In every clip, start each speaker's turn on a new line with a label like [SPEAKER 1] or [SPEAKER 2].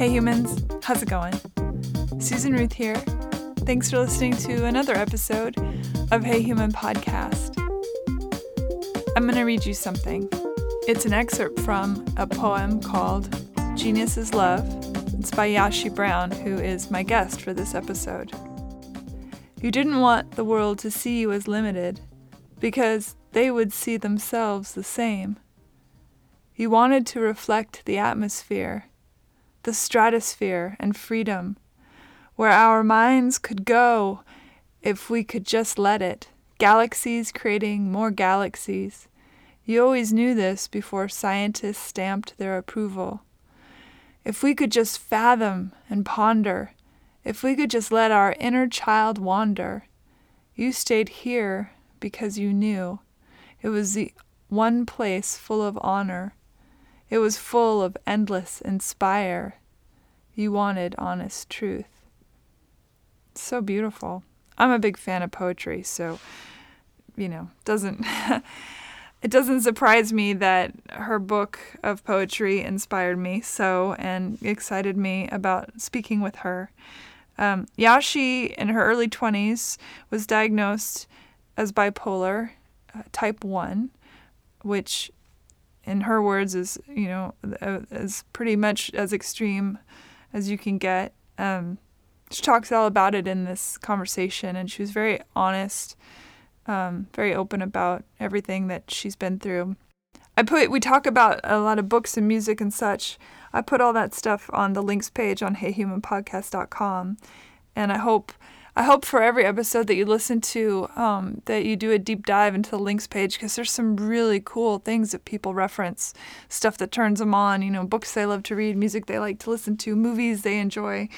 [SPEAKER 1] Hey humans, how's it going? Susan Ruth here. Thanks for listening to another episode of Hey Human Podcast. I'm going to read you something. It's an excerpt from a poem called Genius is Love. It's by Yashi Brown, who is my guest for this episode. You didn't want the world to see you as limited because they would see themselves the same. You wanted to reflect the atmosphere, the stratosphere, and freedom, where our minds could go if we could just let it, galaxies creating more galaxies. You always knew this before scientists stamped their approval. If we could just fathom and ponder, if we could just let our inner child wander, you stayed here because you knew it was the one place full of honor. It was full of endless inspire. You wanted honest truth. so beautiful. I'm a big fan of poetry, so you know, doesn't it doesn't surprise me that her book of poetry inspired me so and excited me about speaking with her. Um, Yashi, in her early 20s, was diagnosed as bipolar uh, type 1, which, in her words, is, you know, is pretty much as extreme as you can get. Um, she talks all about it in this conversation, and she was very honest um, very open about everything that she's been through. I put we talk about a lot of books and music and such. I put all that stuff on the links page on heyhumanpodcast.com, and I hope I hope for every episode that you listen to um, that you do a deep dive into the links page because there's some really cool things that people reference, stuff that turns them on. You know, books they love to read, music they like to listen to, movies they enjoy,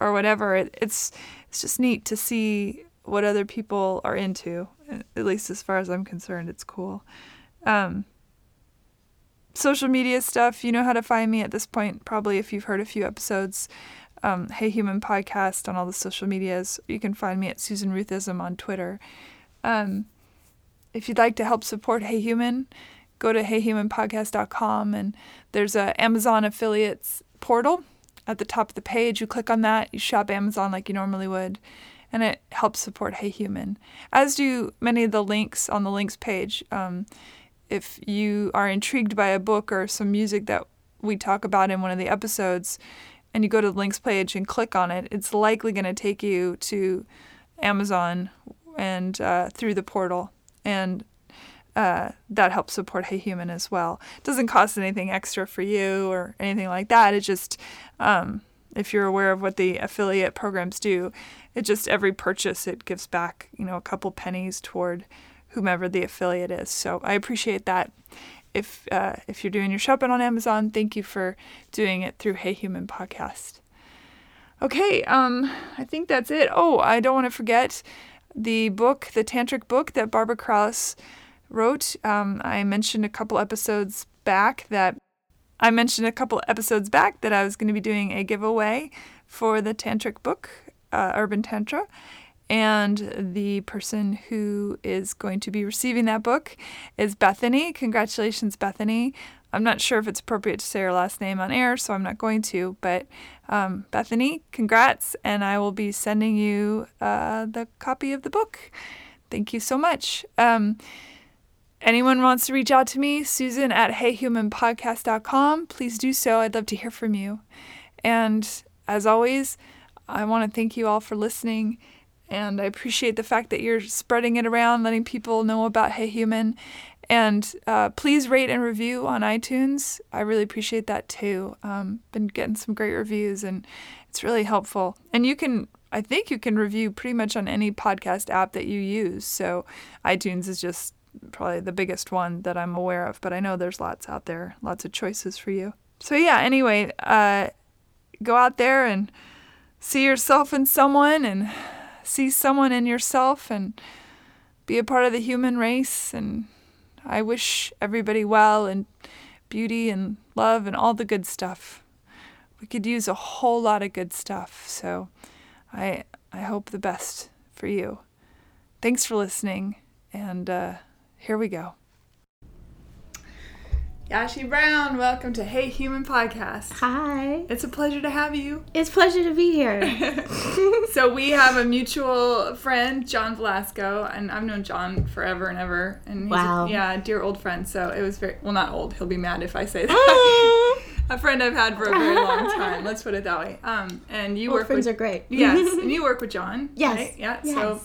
[SPEAKER 1] or whatever. It, it's it's just neat to see what other people are into. At least as far as I'm concerned, it's cool. Um, social media stuff, you know how to find me at this point, probably if you've heard a few episodes. Um, hey Human Podcast on all the social medias. You can find me at Susan Ruthism on Twitter. Um, if you'd like to help support Hey Human, go to heyhumanpodcast.com and there's a Amazon affiliates portal at the top of the page. You click on that, you shop Amazon like you normally would and it helps support Hey Human, as do many of the links on the links page. Um, if you are intrigued by a book or some music that we talk about in one of the episodes, and you go to the links page and click on it, it's likely going to take you to Amazon and uh, through the portal, and uh, that helps support Hey Human as well. It doesn't cost anything extra for you or anything like that. It just um, if you're aware of what the affiliate programs do, it just every purchase it gives back, you know, a couple pennies toward whomever the affiliate is. So I appreciate that. If uh, if you're doing your shopping on Amazon, thank you for doing it through Hey Human Podcast. Okay, um, I think that's it. Oh, I don't want to forget the book, the tantric book that Barbara Krause wrote. Um, I mentioned a couple episodes back that I mentioned a couple episodes back that I was going to be doing a giveaway for the tantric book uh, Urban Tantra. And the person who is going to be receiving that book is Bethany. Congratulations, Bethany. I'm not sure if it's appropriate to say her last name on air, so I'm not going to. But um, Bethany, congrats, and I will be sending you uh, the copy of the book. Thank you so much. Um, anyone wants to reach out to me, Susan at heyhumanpodcast.com, please do so. I'd love to hear from you. And as always, I want to thank you all for listening. And I appreciate the fact that you're spreading it around, letting people know about Hey Human. And uh, please rate and review on iTunes. I really appreciate that too. Um, been getting some great reviews, and it's really helpful. And you can, I think, you can review pretty much on any podcast app that you use. So iTunes is just probably the biggest one that I'm aware of, but I know there's lots out there, lots of choices for you. So yeah. Anyway, uh, go out there and see yourself in someone and see someone in yourself and be a part of the human race. And I wish everybody well and beauty and love and all the good stuff. We could use a whole lot of good stuff. So I I hope the best for you. Thanks for listening, and uh, here we go. Yashi Brown, welcome to Hey Human Podcast.
[SPEAKER 2] Hi.
[SPEAKER 1] It's a pleasure to have you.
[SPEAKER 2] It's a pleasure to be here.
[SPEAKER 1] so we have a mutual friend, John Velasco, and I've known John forever and ever. And he's
[SPEAKER 2] Wow.
[SPEAKER 1] a, yeah, dear old friend. So it was very well, not old. He'll be mad if I say that. a friend I've had for a very long time. Let's put it that way. Um, and you
[SPEAKER 2] Old
[SPEAKER 1] work
[SPEAKER 2] friends
[SPEAKER 1] with
[SPEAKER 2] are great.
[SPEAKER 1] yes, and you work with John.
[SPEAKER 2] Yes.
[SPEAKER 1] right? Yeah.
[SPEAKER 2] Yes.
[SPEAKER 1] So,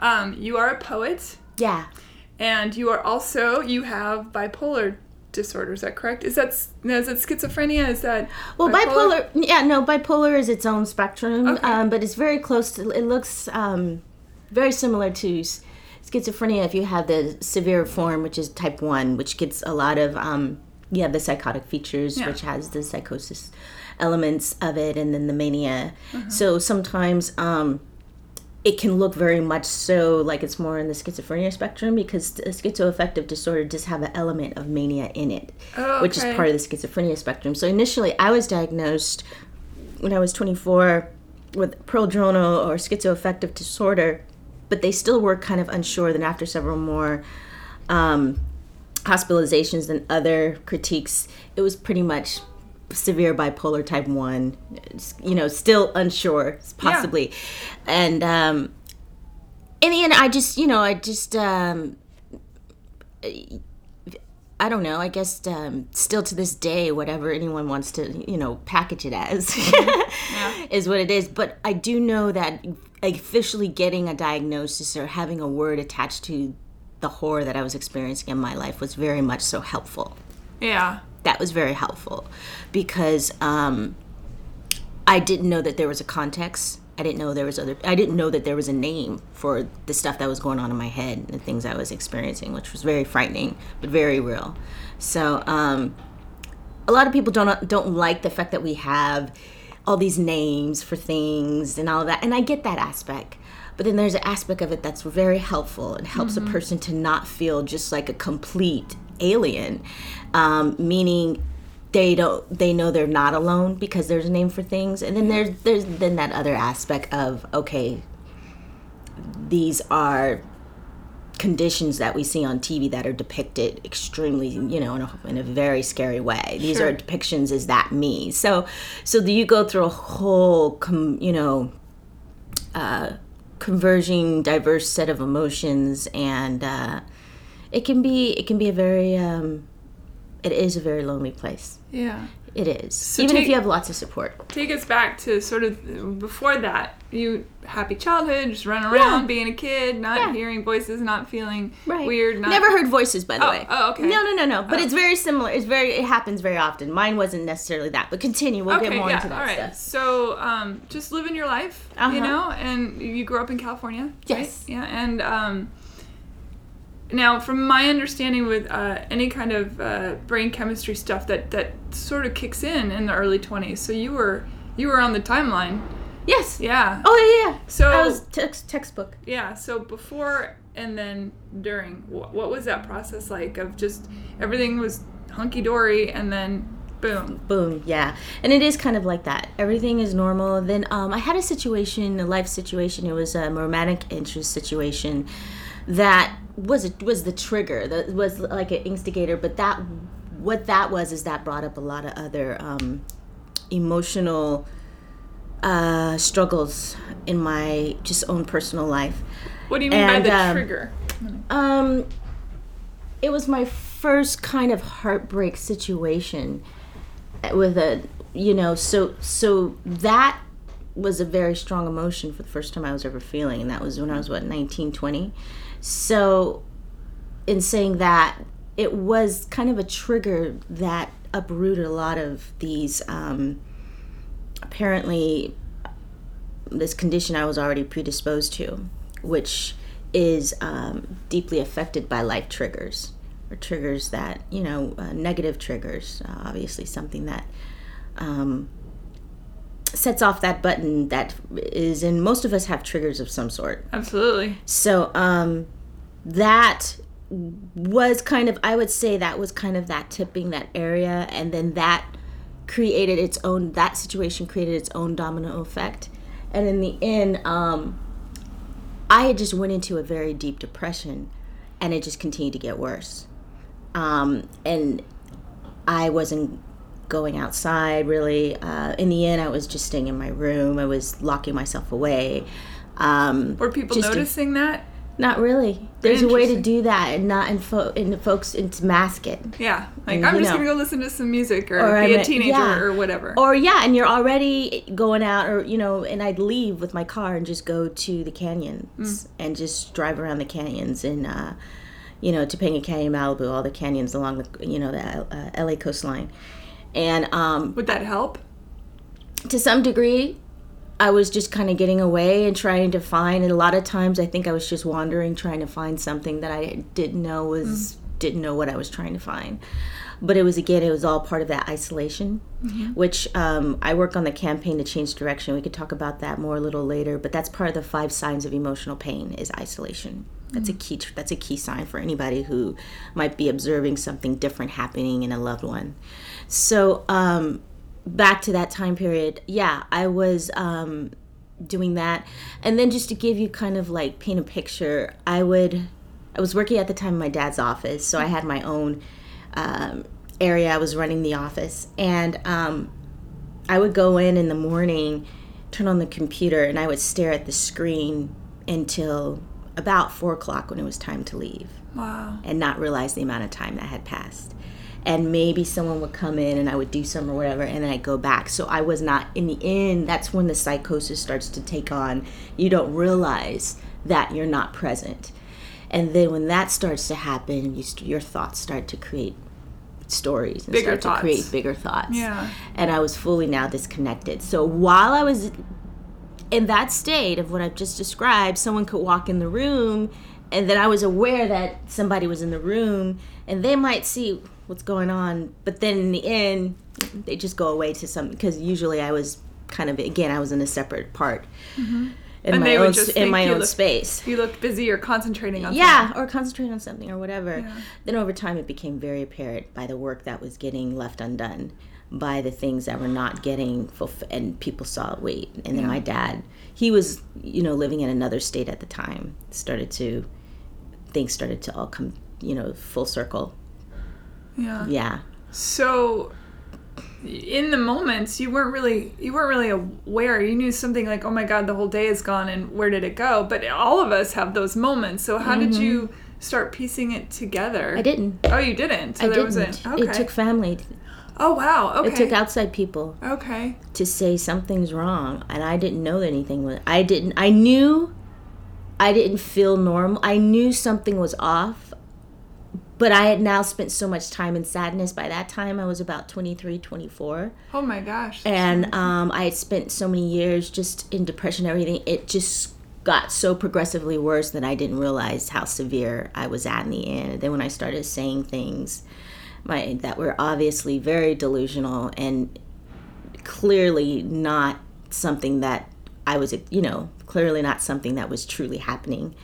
[SPEAKER 1] um, you are a poet,
[SPEAKER 2] yeah.
[SPEAKER 1] and you are also you have bipolar disorder. Is that correct? Is that no, is it schizophrenia? Is that
[SPEAKER 2] Well, bipolar, yeah, no, bipolar is its own spectrum,
[SPEAKER 1] Okay.
[SPEAKER 2] um, but it's very close to, it looks um, very similar to schizophrenia if you have the severe form, which is type 1, which gets a lot of, um, have the psychotic features,
[SPEAKER 1] Yeah.
[SPEAKER 2] which has the psychosis elements of it, and then the mania.
[SPEAKER 1] Uh-huh.
[SPEAKER 2] So sometimes, um, it can look very much so like it's more in the schizophrenia spectrum because the schizoaffective disorder does have an element of mania in it,
[SPEAKER 1] Oh,
[SPEAKER 2] which is part of the schizophrenia spectrum. So initially, I was diagnosed when I was 24 with prodromal or schizoaffective disorder, but they still were kind of unsure. Then after several more um, hospitalizations and other critiques, it was pretty much severe bipolar type 1 you know still unsure possibly and um in the end i just you know i just um I don't know. I guess um, still to this day, whatever anyone wants to, you know, package it as is what it is. But I do know that officially getting a diagnosis or having a word attached to the horror that I was experiencing in my life was very much so helpful.
[SPEAKER 1] yeah?
[SPEAKER 2] That was very helpful because um, I didn't know that there was a context. I didn't know there was other. I didn't know that there was a name for the stuff that was going on in my head and the things I was experiencing, which was very frightening but very real. So um, a lot of people don't don't like the fact that we have all these names for things and all that, and I get that aspect. But then there's an aspect of it that's very helpful. It helps a person to not feel just like a complete alien, um, meaning they don't they know they're not alone because there's a name for things and then there's there's then that other aspect of okay these are conditions that we see on TV that are depicted extremely, you know, in a, in a very scary way. These
[SPEAKER 1] Sure.
[SPEAKER 2] are depictions. Is that me? So, so do you go through a whole, com, you know, uh, converging, diverse set of emotions, and uh, it can be it can be a very um, it is a very lonely place.
[SPEAKER 1] Yeah.
[SPEAKER 2] It is, even
[SPEAKER 1] take-
[SPEAKER 2] if you have lots of support.
[SPEAKER 1] Take us back to sort of before that. You happy childhood, just running around,
[SPEAKER 2] Yeah.
[SPEAKER 1] being a kid, not
[SPEAKER 2] Yeah.
[SPEAKER 1] hearing voices, not feeling
[SPEAKER 2] Right.
[SPEAKER 1] weird. Not,
[SPEAKER 2] Never heard voices, by the
[SPEAKER 1] Oh,
[SPEAKER 2] way.
[SPEAKER 1] oh, okay.
[SPEAKER 2] No, no, no, no. But
[SPEAKER 1] Oh.
[SPEAKER 2] it's very similar. It's very. It happens very often. Mine wasn't necessarily that. But continue. We'll
[SPEAKER 1] Okay,
[SPEAKER 2] get more
[SPEAKER 1] yeah,
[SPEAKER 2] into that
[SPEAKER 1] all right.
[SPEAKER 2] stuff.
[SPEAKER 1] So, um, just living your life, you
[SPEAKER 2] Uh-huh.
[SPEAKER 1] know, and you grew up in California, right?
[SPEAKER 2] Yes.
[SPEAKER 1] Yeah, and um, now, from my understanding, with uh, any kind of uh, brain chemistry stuff, that that sort of kicks in in the early twenties. So you were you were on the timeline,
[SPEAKER 2] Yes.
[SPEAKER 1] yeah.
[SPEAKER 2] Oh yeah, yeah.
[SPEAKER 1] So-
[SPEAKER 2] I was text textbook.
[SPEAKER 1] Yeah, so before and then during, what, what was that process like of just everything was hunky dory and then boom?
[SPEAKER 2] Boom. Yeah. And it is kind of like that. Everything is normal. Then um, I had a situation, a life situation. It was a romantic interest situation that was it was the trigger. That was like an instigator. But that what that was is that brought up a lot of other um, emotional uh, struggles in my just own personal life.
[SPEAKER 1] What do you mean
[SPEAKER 2] And,
[SPEAKER 1] by the
[SPEAKER 2] um,
[SPEAKER 1] trigger?
[SPEAKER 2] Um, it was my first kind of heartbreak situation with a, you know, so so that was a very strong emotion for the first time I was ever feeling, and that was when I was what 19, 20. So, in saying that, it was kind of a trigger that uprooted a lot of these. Um, apparently, this condition I was already predisposed to, which is um, deeply affected by life triggers or triggers that, you know, uh, negative triggers. Uh, obviously, something that um, sets off that button that is, in most of us have triggers of some sort.
[SPEAKER 1] Absolutely.
[SPEAKER 2] So um, that was kind of, I would say that was kind of that tipping that area, and then that created its own. That situation created its own domino effect, and in the end, um, I had just went into a very deep depression, and it just continued to get worse. Um, and I wasn't going outside really. Uh, in the end, I was just staying in my room. I was locking myself away. Um,
[SPEAKER 1] Were people
[SPEAKER 2] just to-
[SPEAKER 1] noticing that?
[SPEAKER 2] not really. There's a way to do that, and not in fo- in folks and to mask it.
[SPEAKER 1] Yeah. Like,
[SPEAKER 2] And,
[SPEAKER 1] I'm just
[SPEAKER 2] know.
[SPEAKER 1] to go listen to some music or,
[SPEAKER 2] Or
[SPEAKER 1] be
[SPEAKER 2] I'm
[SPEAKER 1] a teenager
[SPEAKER 2] yeah.
[SPEAKER 1] or whatever.
[SPEAKER 2] Or yeah, and you're already going out, or you know, and I'd leave with my car and just go to the canyons and just drive around the canyons and, uh, you know, Topanga Canyon, Malibu, all the canyons along the, you know, the uh, LA coastline, and um,
[SPEAKER 1] Would that help?
[SPEAKER 2] to some degree, I was just kind of getting away and trying to find. And a lot of times, I think I was just wandering, trying to find something that I didn't know was didn't know what I was trying to find. But it was again, it was all part of that isolation, which um, I work on the campaign to change direction. We could talk about that more a little later. But that's part of the five signs of emotional pain is isolation. That's a key. That's a key sign for anybody who might be observing something different happening in a loved one. So um, back to that time period, yeah, I was um, doing that, and then just to give you kind of like paint a picture, I would. I was working at the time in my dad's office, so I had my own um, area. I was running the office, and um, I would go in in the morning, turn on the computer, and I would stare at the screen until about four o'clock when it was time to leave
[SPEAKER 1] Wow.
[SPEAKER 2] and not realize the amount of time that had passed. And maybe someone would come in and I would do some or whatever, and then I'd go back. So I was not, in the end, that's when the psychosis starts to take on. You don't realize that you're not present. And then when that starts to happen, you st- your thoughts start to create stories and
[SPEAKER 1] Bigger
[SPEAKER 2] start
[SPEAKER 1] thoughts.
[SPEAKER 2] to create bigger thoughts.
[SPEAKER 1] Yeah.
[SPEAKER 2] And I was fully now disconnected. So while I was in that state of what I've just described, someone could walk in the room, and then I was aware that somebody was in the room, and they might see what's going on, but then in the end, they just go away to some because usually I was kind of again I was in a separate part
[SPEAKER 1] mm-hmm. In. And
[SPEAKER 2] my own in my own space.
[SPEAKER 1] You looked busy or concentrating on
[SPEAKER 2] Yeah, or concentrating on something or whatever.
[SPEAKER 1] Yeah.
[SPEAKER 2] Then over time, it became very apparent by the work that was getting left undone, by the things that were not getting fulfilled, and people saw it. Wait, and then
[SPEAKER 1] Yeah.
[SPEAKER 2] my dad, he was, you know, living in another state at the time. Started to, things started to all come, you know, full circle.
[SPEAKER 1] Yeah.
[SPEAKER 2] Yeah.
[SPEAKER 1] So in the moments you weren't really you weren't really aware you knew something like oh my god the whole day is gone and where did it go but all of us have those moments so how did you start piecing it together
[SPEAKER 2] Mm-hmm. I didn't.
[SPEAKER 1] oh you didn't so
[SPEAKER 2] I
[SPEAKER 1] there
[SPEAKER 2] didn't.
[SPEAKER 1] was a okay
[SPEAKER 2] It took family.
[SPEAKER 1] oh wow okay
[SPEAKER 2] It took outside people.
[SPEAKER 1] okay
[SPEAKER 2] to say something's wrong and i didn't know anything was i didn't i knew i didn't feel normal i knew something was off but i had now spent so much time in sadness. By that time i was about 23 24
[SPEAKER 1] oh my gosh
[SPEAKER 2] and um, i had spent so many years just in depression and everything. It just got so progressively worse that i didn't realize how severe i was at in the end. Then when i started saying things my that were obviously very delusional and clearly not something that I was, you know, clearly not something that was truly happening.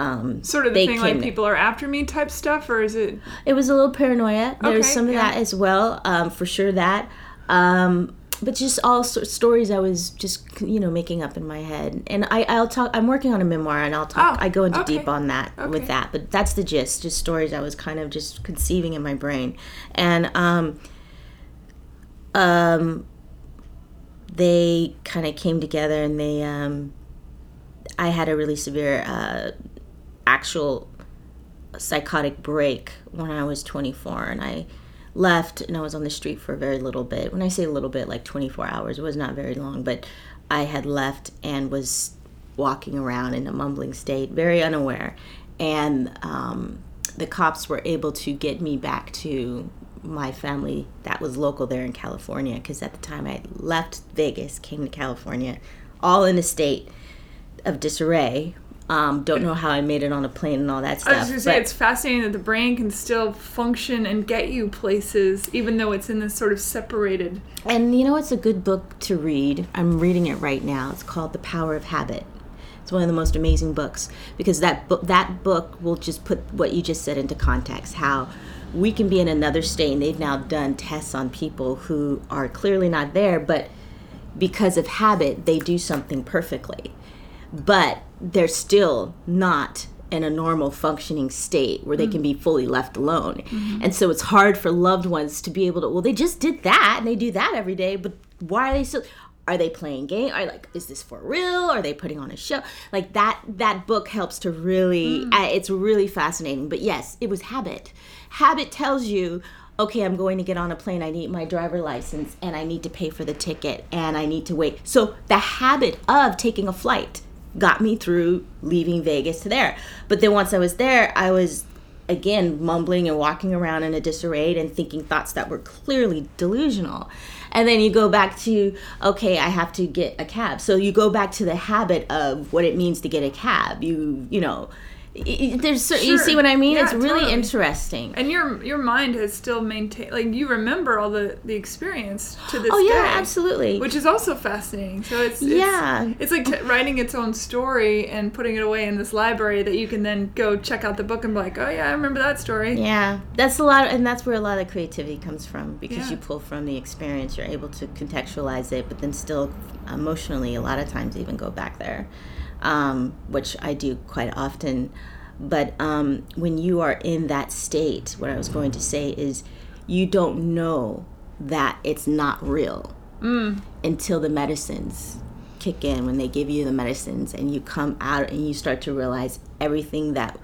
[SPEAKER 2] Um,
[SPEAKER 1] sort of the thing like people are after me type stuff or is it
[SPEAKER 2] it was a little paranoia. There was
[SPEAKER 1] Okay,
[SPEAKER 2] some of
[SPEAKER 1] yeah.
[SPEAKER 2] that as well, um, for sure. That, um, but just all sort stories I was just you know making up in my head. And I, I'll talk. I'm working on a memoir, and I'll talk.
[SPEAKER 1] Oh,
[SPEAKER 2] I go into
[SPEAKER 1] okay.
[SPEAKER 2] deep on that
[SPEAKER 1] Okay.
[SPEAKER 2] with that. But that's the gist. Just stories I was kind of just conceiving in my brain, and um, um, they kind of came together, and they um, I had a really severe uh, actual psychotic break when I was 24 and I left and I was on the street for a very little bit. When I say a little bit, like 24 hours, it was not very long, but I had left and was walking around in a mumbling state, very unaware. And um, the cops were able to get me back to my family that was local there in California because at the time I left Vegas, came to California, all in a state of disarray. Um, don't know how I made it on a plane and all that stuff.
[SPEAKER 1] I was gonna say it's fascinating that the brain can still function and get you places even though it's in this sort of separated
[SPEAKER 2] And you know, it's a good book to read. I'm reading it right now. It's called The Power of Habit. It's one of the most amazing books because that book that book will just put what you just said into context. How we can be in another state, and they've now done tests on people who are clearly not there, but because of habit, they do something perfectly, but they're still not in a normal functioning state where they can be fully left alone. And so it's hard for loved ones to be able to, well, they just did that and they do that every day, but why are they still are they playing game? Are like, is this for real? Are they putting on a show? Like that. That book helps to really. Uh, it's really fascinating. But yes, it was habit. Habit tells you, okay, I'm going to get on a plane. I need my driver license, and I need to pay for the ticket, and I need to wait. So the habit of taking a flight got me through leaving Vegas to there. But then once I was there, I was again mumbling and walking around in a disarray and thinking thoughts that were clearly delusional. And then you go back to, okay, I have to get a cab. So you go back to the habit of what it means to get a cab. You, you know, there's cer- you see what I mean?
[SPEAKER 1] Yeah,
[SPEAKER 2] it's really
[SPEAKER 1] totally.
[SPEAKER 2] interesting.
[SPEAKER 1] And your your mind has still maintained like you remember all the the experience to this
[SPEAKER 2] Oh yeah,
[SPEAKER 1] day.
[SPEAKER 2] absolutely.
[SPEAKER 1] Which is also fascinating. So it's, it's
[SPEAKER 2] Yeah.
[SPEAKER 1] it's like t- writing its own story and putting it away in this library that you can then go check out the book and be like, oh yeah, I remember that story.
[SPEAKER 2] Yeah, that's a lot, and that's where a lot of creativity comes from because
[SPEAKER 1] Yeah.
[SPEAKER 2] you pull from the experience. You're able to contextualize it, but then still emotionally, a lot of times, even go back there, um, which I do quite often. But um, when you are in that state, what I was going to say is, you don't know that it's not real until the medicines kick in when they give you the medicines and you come out and you start to realize everything that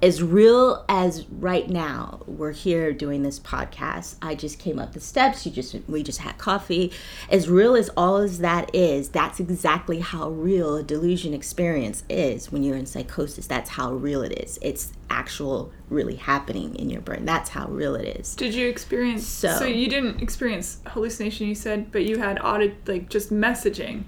[SPEAKER 2] as real as right now we're here doing this podcast. I just came up the steps. You just we just had coffee. As real as all as that is that's exactly how real a delusion experience is. When you're in psychosis that's how real it is. It's actual really happening in your brain. That's how real it is.
[SPEAKER 1] Did you experience so,
[SPEAKER 2] So-
[SPEAKER 1] you didn't experience hallucination you said, but you had audit like just messaging.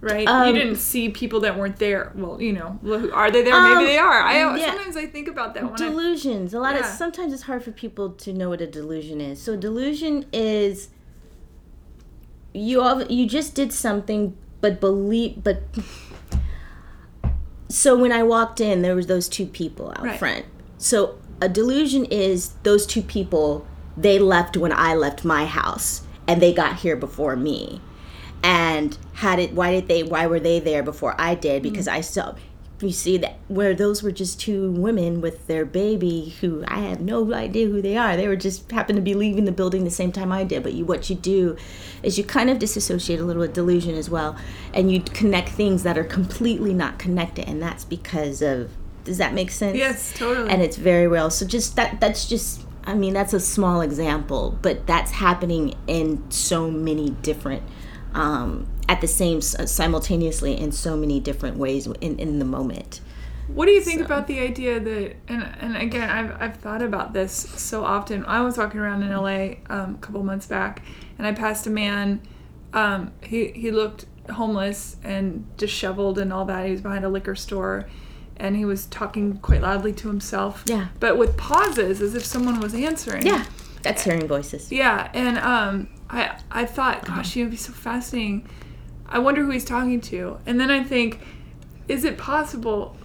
[SPEAKER 1] Right?
[SPEAKER 2] Um,
[SPEAKER 1] you didn't see people that weren't there. Well, you know, are they there?
[SPEAKER 2] Um,
[SPEAKER 1] Maybe they are. I
[SPEAKER 2] yeah.
[SPEAKER 1] sometimes I think about that when
[SPEAKER 2] delusions a lot of sometimes it's hard for people to know what a delusion is so delusion is you all you just did something but believe but so when i walked in there was those two people out
[SPEAKER 1] Right.
[SPEAKER 2] front so a delusion is those two people they left when i left my house and they got here before me and had it why did they why were they there before i did? Because mm. i saw you see that where those were just two women with their baby who i have no idea who they are. They were just happened to be leaving the building the same time i did. But you what you do is you kind of disassociate a little with delusion as well. And you connect things that are completely not connected. And that's because of does that make sense?
[SPEAKER 1] Yes, totally.
[SPEAKER 2] and it's very real. So just that that's just i mean that's a small example. But that's happening in so many different um, at the same simultaneously in so many different ways in, in the moment
[SPEAKER 1] What do you think about the idea that, and and again, I've, I've thought about this so often. I was walking around in LA um, a couple months back, and I passed a man. Um, he he looked homeless and disheveled and all that. He was behind a liquor store, and he was talking quite loudly to himself.
[SPEAKER 2] Yeah.
[SPEAKER 1] But with pauses, as if someone was answering.
[SPEAKER 2] yeah that's hearing voices
[SPEAKER 1] Yeah, and um, I I thought, gosh, uh-huh. it would be so fascinating. I wonder who he's talking to, and then I think, is it possible?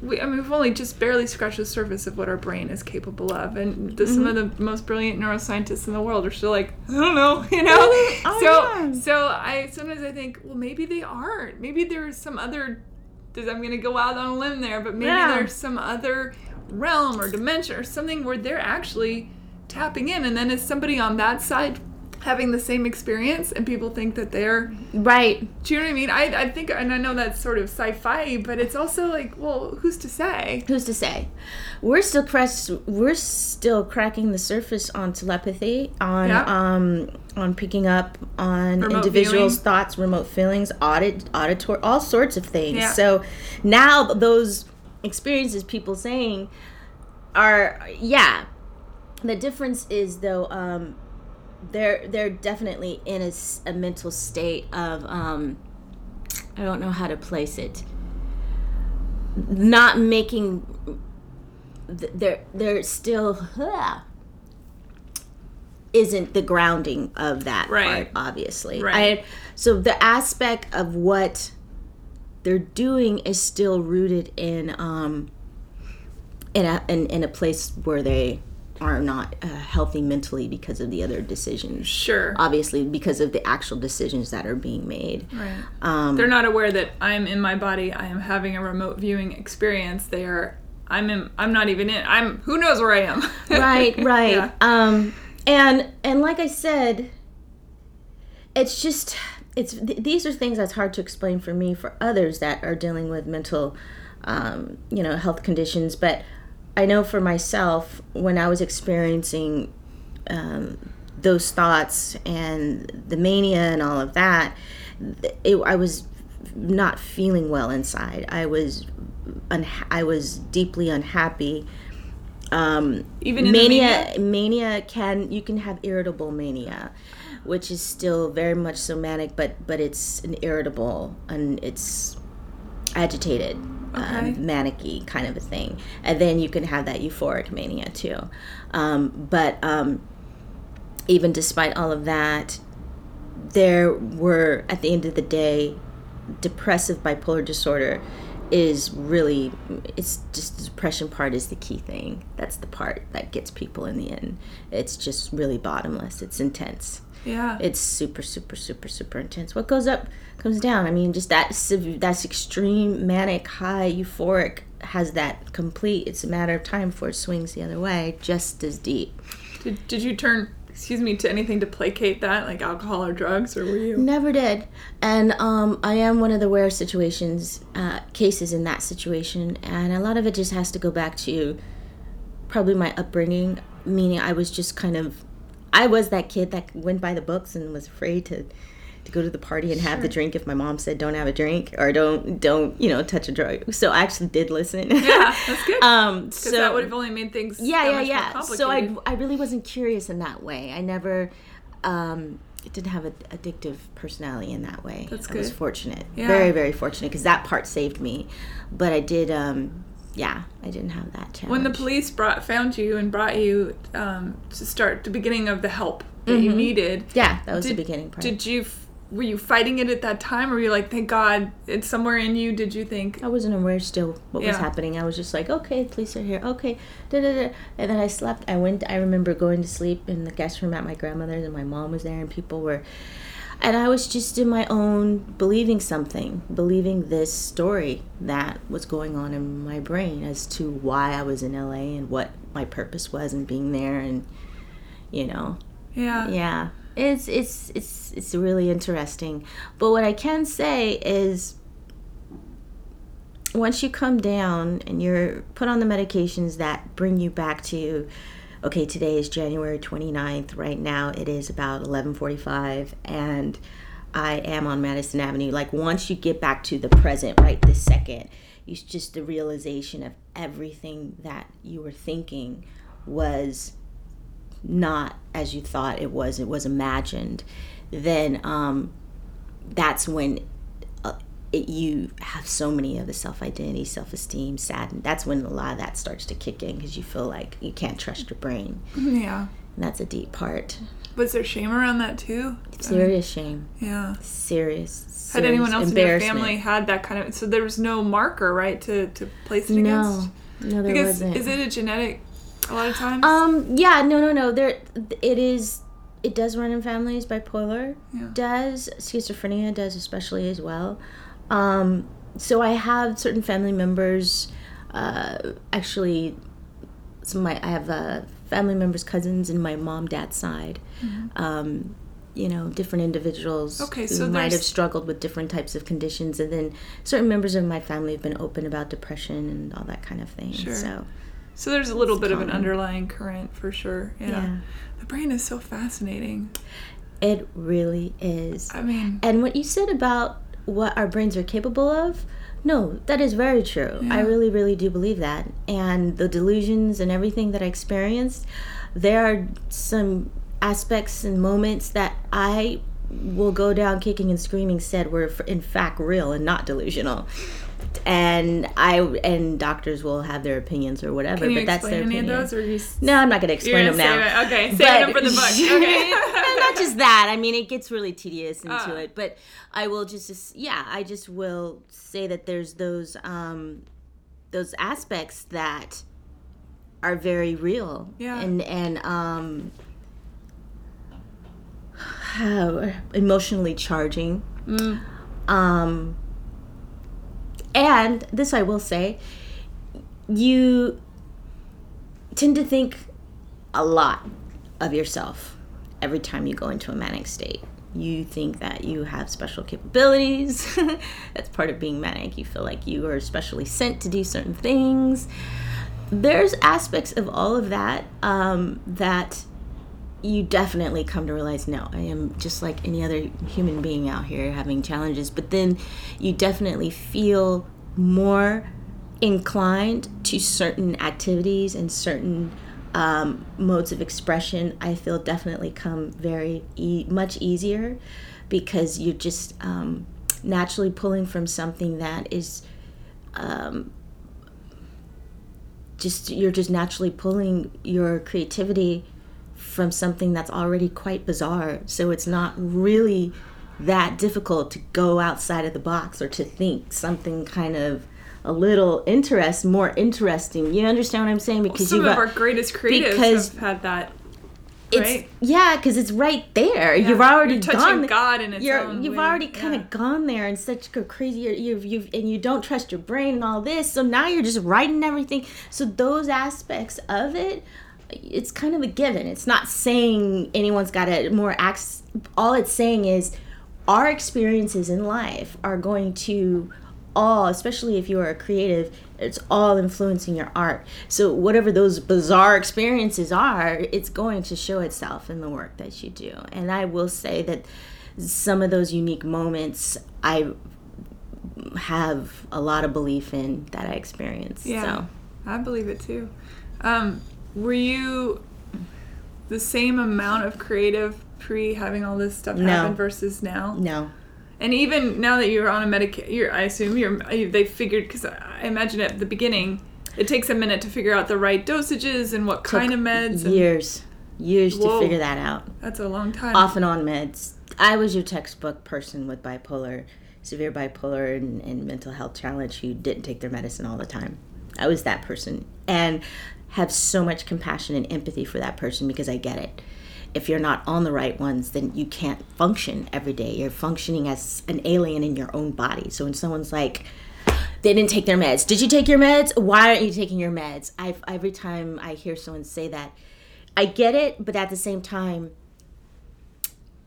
[SPEAKER 1] We, I mean, we've only just barely scratched the surface of what our brain is capable of, and the, some of mm-hmm. the most brilliant neuroscientists in the world are still like, I don't know, you know.
[SPEAKER 2] Oh,
[SPEAKER 1] so,
[SPEAKER 2] yeah.
[SPEAKER 1] so I sometimes I think, well, maybe they aren't. Maybe there's some other. Does I'm gonna go out on a limb there, but maybe
[SPEAKER 2] Yeah.
[SPEAKER 1] there's some other realm or dimension or something where they're actually tapping in and then is somebody on that side having the same experience and people think that they're
[SPEAKER 2] right
[SPEAKER 1] do you know what i mean i, I think and i know that's sort of sci-fi but it's also like well who's to say
[SPEAKER 2] who's to say we're still crest we're still cracking the surface on telepathy on
[SPEAKER 1] Yeah.
[SPEAKER 2] um on picking up on
[SPEAKER 1] Remote
[SPEAKER 2] individuals
[SPEAKER 1] viewing.
[SPEAKER 2] thoughts remote feelings audit auditor all sorts of things
[SPEAKER 1] Yeah.
[SPEAKER 2] so now those experiences people saying are yeah the difference is though um they're they're definitely in a mental state of um i don't know how to place it not making they're they're still isn't the grounding of that
[SPEAKER 1] Right.
[SPEAKER 2] part obviously
[SPEAKER 1] Right.
[SPEAKER 2] I, so the aspect of what they're doing is still rooted in um in a in, in a place where they are not uh, healthy mentally because of the other decisions
[SPEAKER 1] sure
[SPEAKER 2] obviously because of the actual decisions that are being made
[SPEAKER 1] right
[SPEAKER 2] um
[SPEAKER 1] they're not aware that i'm in my body i am having a remote viewing experience they are I'm in. I'm not even in. I'm. Who knows where I am?
[SPEAKER 2] right right
[SPEAKER 1] Yeah.
[SPEAKER 2] um and and like i said it's just it's th- these are things that's hard to explain for me for others that are dealing with mental um, you know health conditions but i know for myself when i was experiencing um, those thoughts and the mania and all of that it, i was not feeling well inside. I was unha- i was deeply unhappy. Um,
[SPEAKER 1] Even in the
[SPEAKER 2] mania, mania? can you can have irritable mania, which is still very much somatic, but but it's an irritable and it's agitated,
[SPEAKER 1] Okay.
[SPEAKER 2] um, manic kind of a thing, and then you can have that euphoric mania too. Um, but um, even despite all of that, there were at the end of the day, depressive bipolar disorder is really it's just the depression part is the key thing. That's the part that gets people in the end. It's just really bottomless. It's intense
[SPEAKER 1] yeah.
[SPEAKER 2] it's super super super super intense what goes up comes down i mean just that that's extreme manic high euphoric has that complete it's a matter of time before it swings the other way just as deep
[SPEAKER 1] Did, did you turn, excuse me, to anything to placate that, like alcohol or drugs, or were you?
[SPEAKER 2] Never did, and um, I am one of the rare situations, uh, cases in that situation, and a lot of it just has to go back to probably my upbringing. Meaning, I was just kind of, I was that kid that went by the books and was afraid to, to go to the party and have the drink if my mom said don't have a drink or don't don't you know touch a drug. So I actually did listen.
[SPEAKER 1] Yeah, that's good.
[SPEAKER 2] um.
[SPEAKER 1] Because
[SPEAKER 2] So
[SPEAKER 1] that would have only made things
[SPEAKER 2] yeah yeah yeah so i i really wasn't curious in that way i never um it didn't have an addictive personality in that way
[SPEAKER 1] That's good
[SPEAKER 2] i was fortunate
[SPEAKER 1] Yeah.
[SPEAKER 2] very very fortunate because that part saved me but i did um yeah i didn't have that challenge
[SPEAKER 1] when the police brought found you and brought you um, to start the beginning of the help that you needed,
[SPEAKER 2] yeah that was
[SPEAKER 1] did,
[SPEAKER 2] the beginning part
[SPEAKER 1] Did you? Were you fighting it at that time, or were you like, "Thank God, it's somewhere in you"? Did you think?
[SPEAKER 2] I wasn't aware still what was happening. I was just like, okay, police are here. Okay, da da da. And then I slept. I went. I remember going to sleep in the guest room at my grandmother's, and my mom was there, and people were. And I was just in my own believing something, believing this story that was going on in my brain as to why I was in LA and what my purpose was in being there, and you know,
[SPEAKER 1] Yeah.
[SPEAKER 2] yeah. It's it's it's it's really interesting. But what i can say is once you come down and you're put on the medications that bring you back to okay today is january 29th right now it is about 11:45 and i am on madison avenue. Like once you get back to the present right this second it's just the realization of everything that you were thinking was not as you thought it was it was imagined. Then um that's when it, you have so many of the self-identity self-esteem sadness that's when a lot of that starts to kick in because you feel like you can't trust your brain
[SPEAKER 1] Yeah.
[SPEAKER 2] and that's a deep part
[SPEAKER 1] Was there shame around that too?
[SPEAKER 2] serious shame
[SPEAKER 1] Yeah.
[SPEAKER 2] serious,
[SPEAKER 1] Had anyone else in your family had that kind of? So there was no marker, right, to to place it
[SPEAKER 2] no
[SPEAKER 1] against.
[SPEAKER 2] no there
[SPEAKER 1] Because
[SPEAKER 2] wasn't
[SPEAKER 1] is it a genetic? A lot of times.
[SPEAKER 2] Um. Yeah. No. No. No. There. It is. It does run in families. Bipolar
[SPEAKER 1] Yeah.
[SPEAKER 2] does. Schizophrenia does, especially as well. Um. So I have certain family members. Uh. Actually, some of my I have uh, family members, cousins, in my mom dad's side. Um. You know, different individuals
[SPEAKER 1] Okay,
[SPEAKER 2] who
[SPEAKER 1] so
[SPEAKER 2] might have struggled with different types of conditions, and then certain members of my family have been open about depression and all that kind of thing.
[SPEAKER 1] Sure.
[SPEAKER 2] So
[SPEAKER 1] so there's a little bit of an underlying current for sure. Yeah.
[SPEAKER 2] Yeah.
[SPEAKER 1] The brain is so fascinating.
[SPEAKER 2] it really is.
[SPEAKER 1] I mean,
[SPEAKER 2] And what you said about what our brains are capable of, no, that is very true. I really, really do believe that. And the delusions and everything that I experienced, there are some aspects and moments that I will go down kicking and screaming said were in fact real and not delusional. And I and doctors will have their opinions or whatever,
[SPEAKER 1] can you
[SPEAKER 2] but that's their
[SPEAKER 1] explain any
[SPEAKER 2] opinion.
[SPEAKER 1] of those, or you? s-
[SPEAKER 2] No, I'm not going to explain them now.
[SPEAKER 1] it. Okay, save them for the book. Okay.
[SPEAKER 2] not just that. I mean, it gets really tedious into
[SPEAKER 1] Ah.
[SPEAKER 2] it. But I will just, just- yeah, I just will say that there's those um, those aspects that are very real.
[SPEAKER 1] Yeah.
[SPEAKER 2] And and um, how emotionally charging.
[SPEAKER 1] Mm.
[SPEAKER 2] Um, and this I will say, you tend to think a lot of yourself every time you go into a manic state. You think that you have special capabilities. That's part of being manic. You feel like you are specially sent to do certain things. There's aspects of all of that um, that you definitely come to realize no, I am just like any other human being out here having challenges. But then you definitely feel more inclined to certain activities and certain um, modes of expression. I feel definitely come very e- much easier because you're just um, naturally pulling from something that is. Um, just you're just naturally pulling your creativity from something that's already quite bizarre. So it's not really that difficult to go outside of the box or to think something kind of a little interest more interesting. You understand what I'm saying?
[SPEAKER 1] Because well, some of our greatest creatives because have had that. Right?
[SPEAKER 2] yeah, because it's right there. Yeah. You've already
[SPEAKER 1] you're
[SPEAKER 2] gone.
[SPEAKER 1] God in its
[SPEAKER 2] you're, You've
[SPEAKER 1] way.
[SPEAKER 2] already kind of yeah. gone there and such a crazy. You've, you've and you don't trust your brain and all this. So now you're just writing everything. So those aspects of it it's kind of a given. It's not saying anyone's got to more acts. All it's saying is our experiences in life are going to all, especially if you are a creative, it's all influencing your art. So whatever those bizarre experiences are, it's going to show itself in the work that you do. And I will say that some of those unique moments I have a lot of belief in that I experience.
[SPEAKER 1] Yeah,
[SPEAKER 2] so.
[SPEAKER 1] I believe it too. Um, were you the same amount of creative pre having all this stuff no. happen versus now?
[SPEAKER 2] No.
[SPEAKER 1] And even now that you're on a medication, I assume you're they figured because I imagine at the beginning it takes a minute to figure out the right dosages and what kind of meds.
[SPEAKER 2] Years, years Whoa, to figure that out.
[SPEAKER 1] That's a long time.
[SPEAKER 2] Off and on meds. I was your textbook person with bipolar, severe bipolar, and, and mental health challenge who didn't take their medicine all the time. I was that person, and have so much compassion and empathy for that person because I get it. If you're not on the right ones, then you can't function every day. You're functioning as an alien in your own body. So when someone's like, they didn't take their meds. Did you take your meds? Why aren't you taking your meds? I every time I hear someone say that, I get it, but at the same time,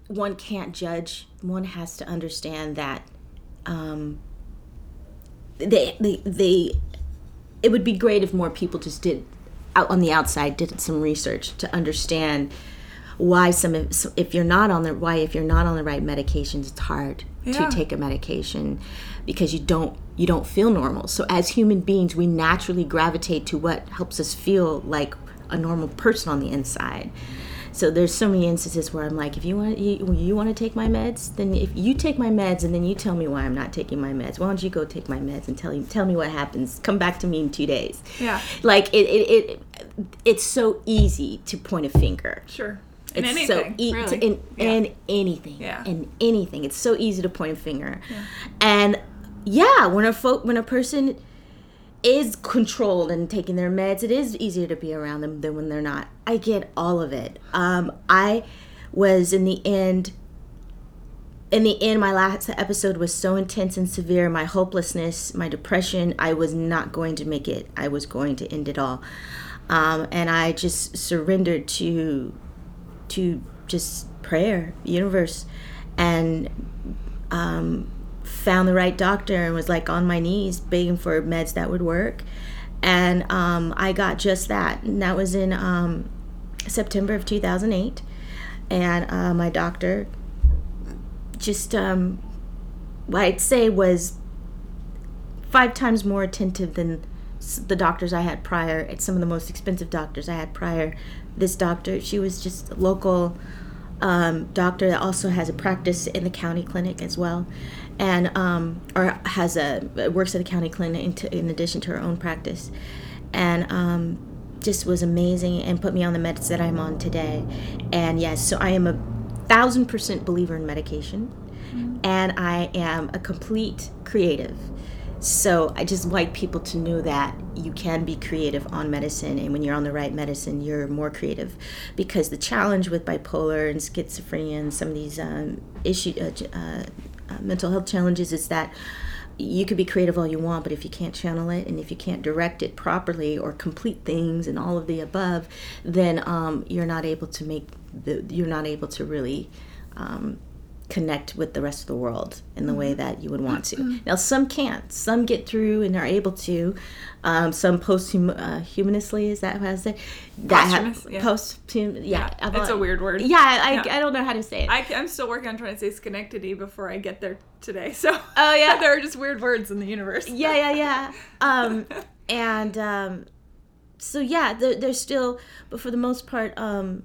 [SPEAKER 2] one can't judge. One has to understand that um, they, they, they, it would be great if more people just did out on the outside did some research to understand why some if you're not on the why if you're not on the right medications it's hard yeah. to take a medication because you don't you don't feel normal so as human beings we naturally gravitate to what helps us feel like a normal person on the inside so there's so many instances where I'm like, if you want you, you want to take my meds, then if you take my meds and then you tell me why I'm not taking my meds, why don't you go take my meds and tell you tell me what happens? Come back to me in two days.
[SPEAKER 1] Yeah.
[SPEAKER 2] Like it it, it it's so easy to point a finger.
[SPEAKER 1] Sure.
[SPEAKER 2] In it's
[SPEAKER 1] anything,
[SPEAKER 2] so e-
[SPEAKER 1] really.
[SPEAKER 2] to, in, yeah. in anything.
[SPEAKER 1] Yeah.
[SPEAKER 2] In anything. It's so easy to point a finger. Yeah. And yeah, when a folk when a person is controlled and taking their meds, it is easier to be around them than when they're not. I get all of it. Um, I was in the end. In the end, my last episode was so intense and severe. My hopelessness, my depression, I was not going to make it. I was going to end it all. Um, and I just surrendered to to just prayer, universe, and um, found the right doctor and was like on my knees begging for meds that would work. And um, I got just that. And that was in um, September of 2008. And uh, my doctor just, um, what I'd say was five times more attentive than the doctors I had prior. It's some of the most expensive doctors I had prior. This doctor, she was just local um, doctor that also has a practice in the county clinic as well, and um, or has a works at the county clinic in, to, in addition to her own practice, and um, just was amazing and put me on the meds that I'm on today. And yes, so I am a thousand percent believer in medication, mm-hmm. and I am a complete creative. So I just like people to know that you can be creative on medicine, and when you're on the right medicine, you're more creative. Because the challenge with bipolar and schizophrenia and some of these um, issue, uh, uh, uh, mental health challenges is that you could be creative all you want, but if you can't channel it and if you can't direct it properly or complete things and all of the above, then um, you're not able to make the you're not able to really um, connect with the rest of the world in the way that you would want to. Now, some can't. Some get through and are able to. Um, some post uh, humanously is that how I say? That
[SPEAKER 1] Posthumous, yeah.
[SPEAKER 2] Post yeah.
[SPEAKER 1] It's a weird word.
[SPEAKER 2] Yeah, I,
[SPEAKER 1] Yeah.
[SPEAKER 2] I don't know how to say it.
[SPEAKER 1] I, I'm still working on trying to say Schenectady before I get there today. So
[SPEAKER 2] Oh, yeah.
[SPEAKER 1] there are just weird words in the universe.
[SPEAKER 2] yeah, yeah, yeah. Um, and um, so yeah, there, there's still, but for the most part, um,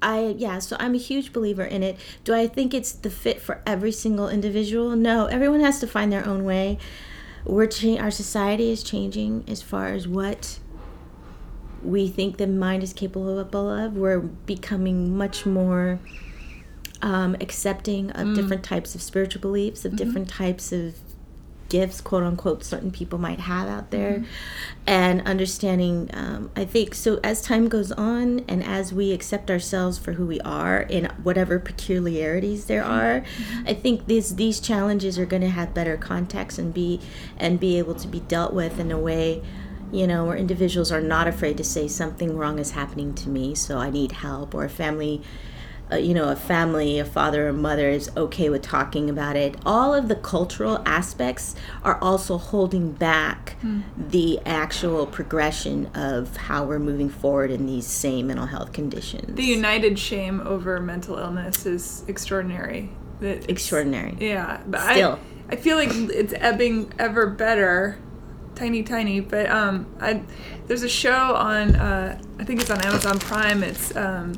[SPEAKER 2] I yeah. So I'm a huge believer in it. Do I think it's the fit for every single individual? No. Everyone has to find their own way. We're cha- our society is changing as far as what we think the mind is capable of. We're becoming much more um, accepting of different types of spiritual beliefs, of different types of gifts, quote unquote, certain people might have out there, mm-hmm. and understanding. Um, I think so. As time goes on, and as we accept ourselves for who we are, in whatever peculiarities there mm-hmm. are, mm-hmm. I think these these challenges are going to have better context and be and be able to be dealt with in a way. You know, where individuals are not afraid to say something wrong is happening to me, so I need help, or a family uh, you know, a family, a father or mother is okay with talking about it. All of the cultural aspects are also holding back the actual progression of how we're moving forward in these same mental health conditions.
[SPEAKER 1] The united shame over mental illness is extraordinary. That it's-
[SPEAKER 2] Extraordinary.
[SPEAKER 1] Yeah, but
[SPEAKER 2] Still.
[SPEAKER 1] I, I feel like it's ebbing ever better, tiny, tiny. But um, I there's a show on uh, I think it's on Amazon Prime. It's um,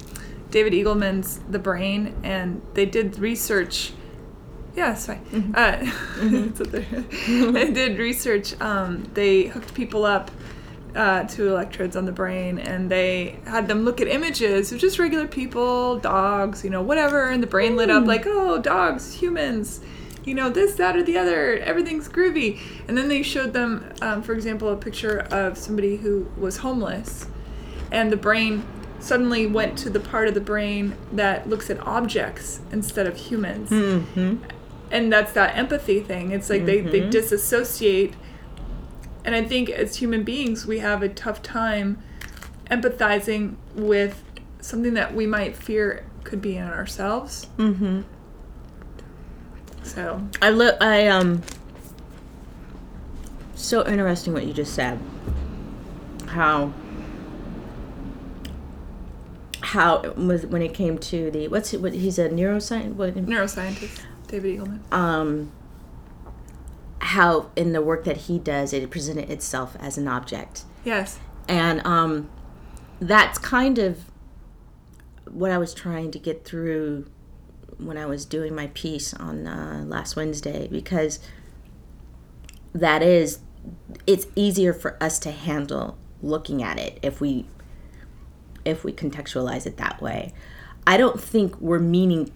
[SPEAKER 1] David Eagleman's The Brain, and they did research. Yeah, it's fine. Uh, it's up there. they did research. Um, they hooked people up uh, to electrodes on the brain, and they had them look at images of just regular people, dogs, you know, whatever, and the brain lit up like, oh, dogs, humans, you know, this, that, or the other, everything's groovy. And then they showed them, um, for example, a picture of somebody who was homeless, and the brain suddenly went to the part of the brain that looks at objects instead of humans. And that's that empathy thing. It's like they, they disassociate and I think as human beings, we have a tough time empathizing with something that we might fear could be in ourselves.
[SPEAKER 2] Mm-hmm.
[SPEAKER 1] So,
[SPEAKER 2] I look. I um. So interesting what you just said. How. How it was when it came to the what's it? What he's a neuroscientist. What,
[SPEAKER 1] neuroscientist David Eagleman.
[SPEAKER 2] um, how in the work that he does, it presented itself as an object,
[SPEAKER 1] Yes.
[SPEAKER 2] and um, that's kind of what I was trying to get through when I was doing my piece on uh, last Wednesday, because that is, it's easier for us to handle looking at it if we if we contextualize it that way. I don't think we're meaning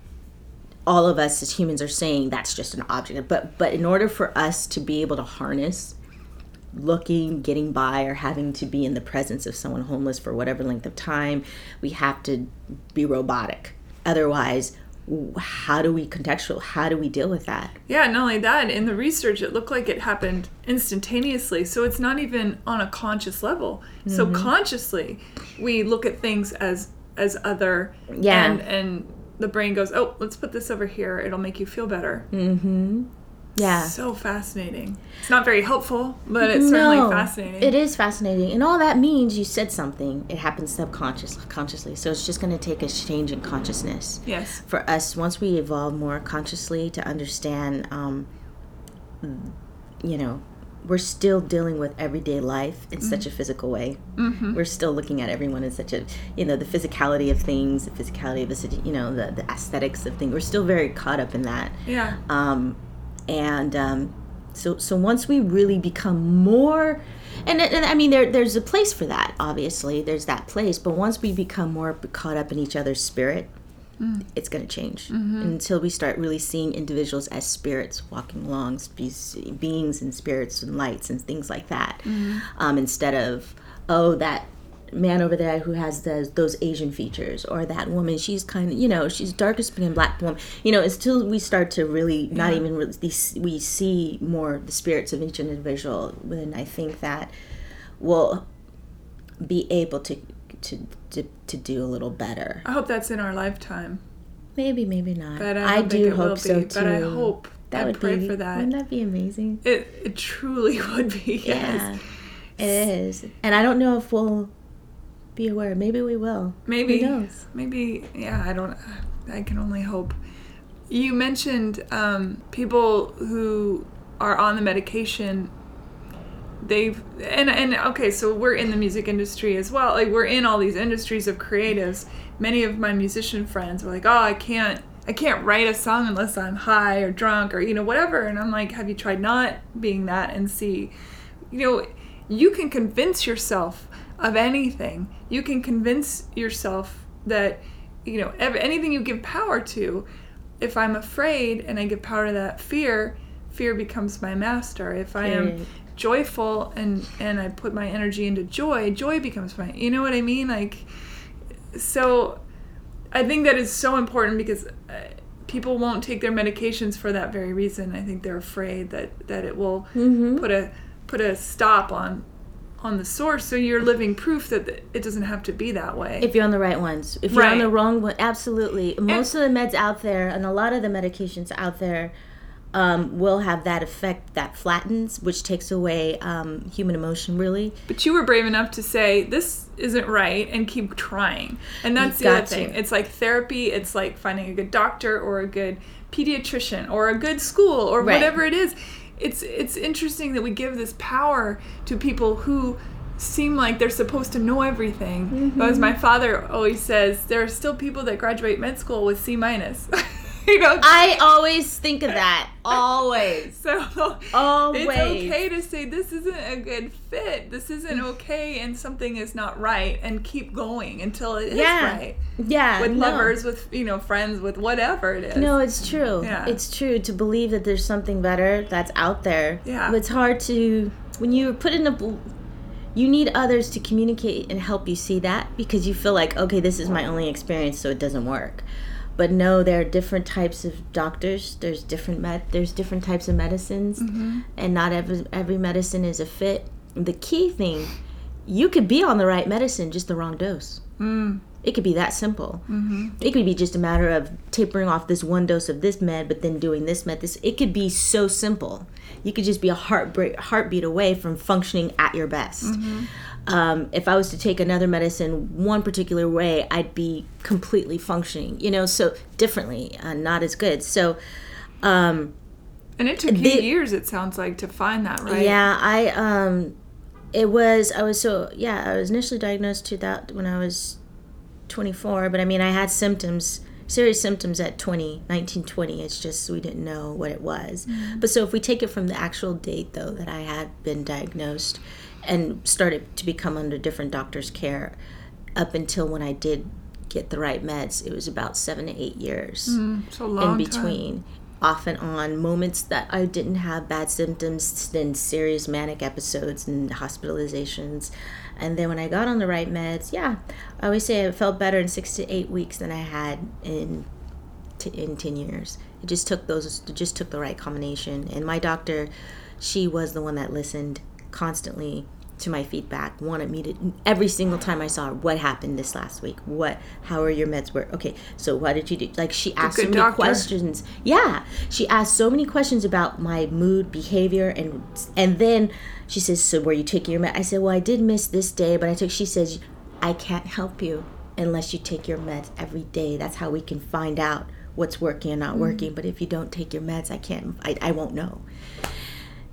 [SPEAKER 2] all of us as humans are saying that's just an object but but in order for us to be able to harness looking getting by or having to be in the presence of someone homeless for whatever length of time we have to be robotic otherwise how do we contextual how do we deal with that
[SPEAKER 1] Yeah, not only that, in the research, it looked like it happened instantaneously. So it's not even on a conscious level. So mm-hmm. consciously, we look at things as as other.
[SPEAKER 2] Yeah.
[SPEAKER 1] And, and the brain goes, oh, let's put this over here. It'll make you feel better. Mm-hmm.
[SPEAKER 2] Yeah
[SPEAKER 1] So fascinating. It's not very helpful, but it's certainly fascinating.
[SPEAKER 2] It is fascinating, and all that means you said something. It happens subconsciously consciously. So it's just going to take a change in consciousness.
[SPEAKER 1] Yes.
[SPEAKER 2] For us, once we evolve more consciously to understand, um, you know, we're still dealing with everyday life in such a physical way. Mm-hmm. We're still looking at everyone in such a, you know, the physicality of things, the physicality of the, city, you know, the, the aesthetics of things. We're still very caught up in that
[SPEAKER 1] Yeah.
[SPEAKER 2] um, and um, so so once we really become more and, and I mean there there's a place for that obviously. There's that place. But once we become more caught up in each other's spirit it's going to change until we start really seeing individuals as spirits walking along spe- beings and spirits and lights and things like that. Um, instead of oh that man over there who has the, those Asian features, or that woman, she's kind of, you know, she's darker skinned black woman. You know, until we start to really not
[SPEAKER 1] Yeah.
[SPEAKER 2] even really, we see more the spirits of each individual, then I think that we'll be able to to to, to do a little better.
[SPEAKER 1] I hope that's in our lifetime.
[SPEAKER 2] Maybe, maybe not.
[SPEAKER 1] But I,
[SPEAKER 2] I, do hope so
[SPEAKER 1] be.
[SPEAKER 2] too.
[SPEAKER 1] But I hope.
[SPEAKER 2] that
[SPEAKER 1] I
[SPEAKER 2] would
[SPEAKER 1] pray
[SPEAKER 2] be
[SPEAKER 1] for that.
[SPEAKER 2] Wouldn't that be amazing?
[SPEAKER 1] It it truly would be.
[SPEAKER 2] Yeah,
[SPEAKER 1] Yes.
[SPEAKER 2] it is. And I don't know if we'll be aware. Maybe we will.
[SPEAKER 1] Maybe.
[SPEAKER 2] Who knows?
[SPEAKER 1] Maybe. Yeah. I don't. I can only hope. You mentioned um, people who are on the medication. They've and and okay, so we're in the music industry as well. Like we're in all these industries of creatives. Many of my musician friends were like, "Oh, I can't, I can't write a song unless I'm high or drunk or you know whatever." And I'm like, "Have you tried not being that and see?" You know, you can convince yourself of anything. You can convince yourself that you know ev- anything you give power to. If I'm afraid and I give power to that fear, fear becomes my master. If I am joyful and and I put my energy into joy, joy becomes my. You know what I mean? Like, so I think that is so important because uh, people won't take their medications for that very reason. I think they're afraid that that it will
[SPEAKER 2] Mm-hmm.
[SPEAKER 1] put a put a stop on on the source. So you're living proof that it doesn't have to be that way.
[SPEAKER 2] If you're on the right ones, if you're on the wrong one, absolutely. Most of the meds out there, and a lot of the medications out there, um, will have that effect that flattens, which takes away um, human emotion. Really,
[SPEAKER 1] But you were brave enough to say this isn't right and keep trying. And that's
[SPEAKER 2] You've
[SPEAKER 1] the other thing.
[SPEAKER 2] to.
[SPEAKER 1] It's like therapy, it's like finding a good doctor or a good pediatrician or a good school or
[SPEAKER 2] Right.
[SPEAKER 1] whatever it is. It's it's interesting that we give this power to people who seem like they're supposed to know everything.
[SPEAKER 2] Mm-hmm.
[SPEAKER 1] But as my father always says, there are still people that graduate med school with C minus. you know,
[SPEAKER 2] I always think of that. Always,
[SPEAKER 1] so
[SPEAKER 2] always.
[SPEAKER 1] it's okay to say this isn't a good fit. This isn't
[SPEAKER 2] Mm.
[SPEAKER 1] okay, and something is not right, and keep going until it is
[SPEAKER 2] Yeah.
[SPEAKER 1] right.
[SPEAKER 2] Yeah,
[SPEAKER 1] With
[SPEAKER 2] no.
[SPEAKER 1] lovers, with you know, friends, with whatever it is.
[SPEAKER 2] No, it's true.
[SPEAKER 1] Yeah.
[SPEAKER 2] It's true to believe that there's something better that's out there.
[SPEAKER 1] Yeah.
[SPEAKER 2] But it's hard to when you're put in a you need others to communicate and help you see that because you feel like okay, this is my only experience so it doesn't work. But no, there are different types of doctors. There's different med. There's different types of medicines,
[SPEAKER 1] Mm-hmm.
[SPEAKER 2] and not every every medicine is a fit. The key thing, you could be on the right medicine, just the wrong dose.
[SPEAKER 1] Mm.
[SPEAKER 2] It could be that simple.
[SPEAKER 1] Mm-hmm.
[SPEAKER 2] It could be just a matter of tapering off this one dose of this med, but then doing this med. This it could be so simple. You could just be a heartbreak, heartbeat away from functioning at your best.
[SPEAKER 1] Mm-hmm.
[SPEAKER 2] Um, if I was to take another medicine one particular way, I'd be completely functioning. You know, so differently, uh, not as good. So. Um,
[SPEAKER 1] And it took you years, it sounds like, to find that right.
[SPEAKER 2] yeah, I um it was I was so yeah, I was initially diagnosed to that when I was 24, but I mean I had symptoms, serious symptoms at 20, 19, 20. It's just we didn't know what it was. But so if we take it from the actual date though that I had been diagnosed and started to become under different doctors' care up until when I did get the right meds, it was about 7 to 8 years
[SPEAKER 1] Mm, so long
[SPEAKER 2] in
[SPEAKER 1] time.
[SPEAKER 2] between off and on. Moments that i didn't have bad symptoms then serious manic episodes and hospitalizations. And then when i got on the right meds yeah i always say i felt better in six to eight weeks than i had in t- in 10 years. It just took those it just took the right combination. And my doctor she was the one that listened constantly to my feedback wanted me to every single time i saw her what happened this last week what how are your meds work okay so what did you do like she asked so many
[SPEAKER 1] doctor.
[SPEAKER 2] questions yeah she asked so many questions about my mood behavior and and then she says so were you taking your med i said well i did miss this day but i took she says i can't help you unless you take your meds every day that's how we can find out what's working and
[SPEAKER 1] Mm-hmm.
[SPEAKER 2] not working but if you don't take your meds i can't i, I won't know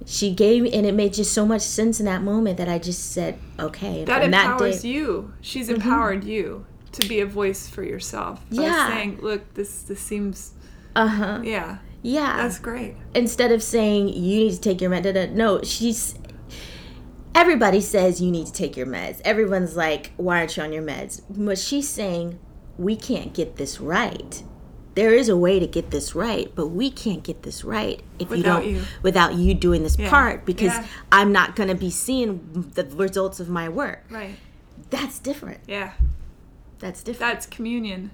[SPEAKER 2] she gave me and it made just so much sense in that moment that i just said okay
[SPEAKER 1] That empowers
[SPEAKER 2] day, Mm-hmm.
[SPEAKER 1] you. She's empowered you to be a voice for yourself.
[SPEAKER 2] Yeah.
[SPEAKER 1] saying, look, this this seems
[SPEAKER 2] uh-huh
[SPEAKER 1] yeah.
[SPEAKER 2] yeah
[SPEAKER 1] That's great.
[SPEAKER 2] instead of saying you need to take your med no she's everybody says you need to take your meds everyone's like why aren't you on your meds but she's saying we can't get this right there is a way to get this right but we can't get this right if you
[SPEAKER 1] Without
[SPEAKER 2] don't
[SPEAKER 1] you.
[SPEAKER 2] without you doing this
[SPEAKER 1] Yeah.
[SPEAKER 2] part because
[SPEAKER 1] Yeah.
[SPEAKER 2] i'm not going to be seeing the results of my work
[SPEAKER 1] Right.
[SPEAKER 2] that's different.
[SPEAKER 1] Yeah.
[SPEAKER 2] That's different.
[SPEAKER 1] That's communion.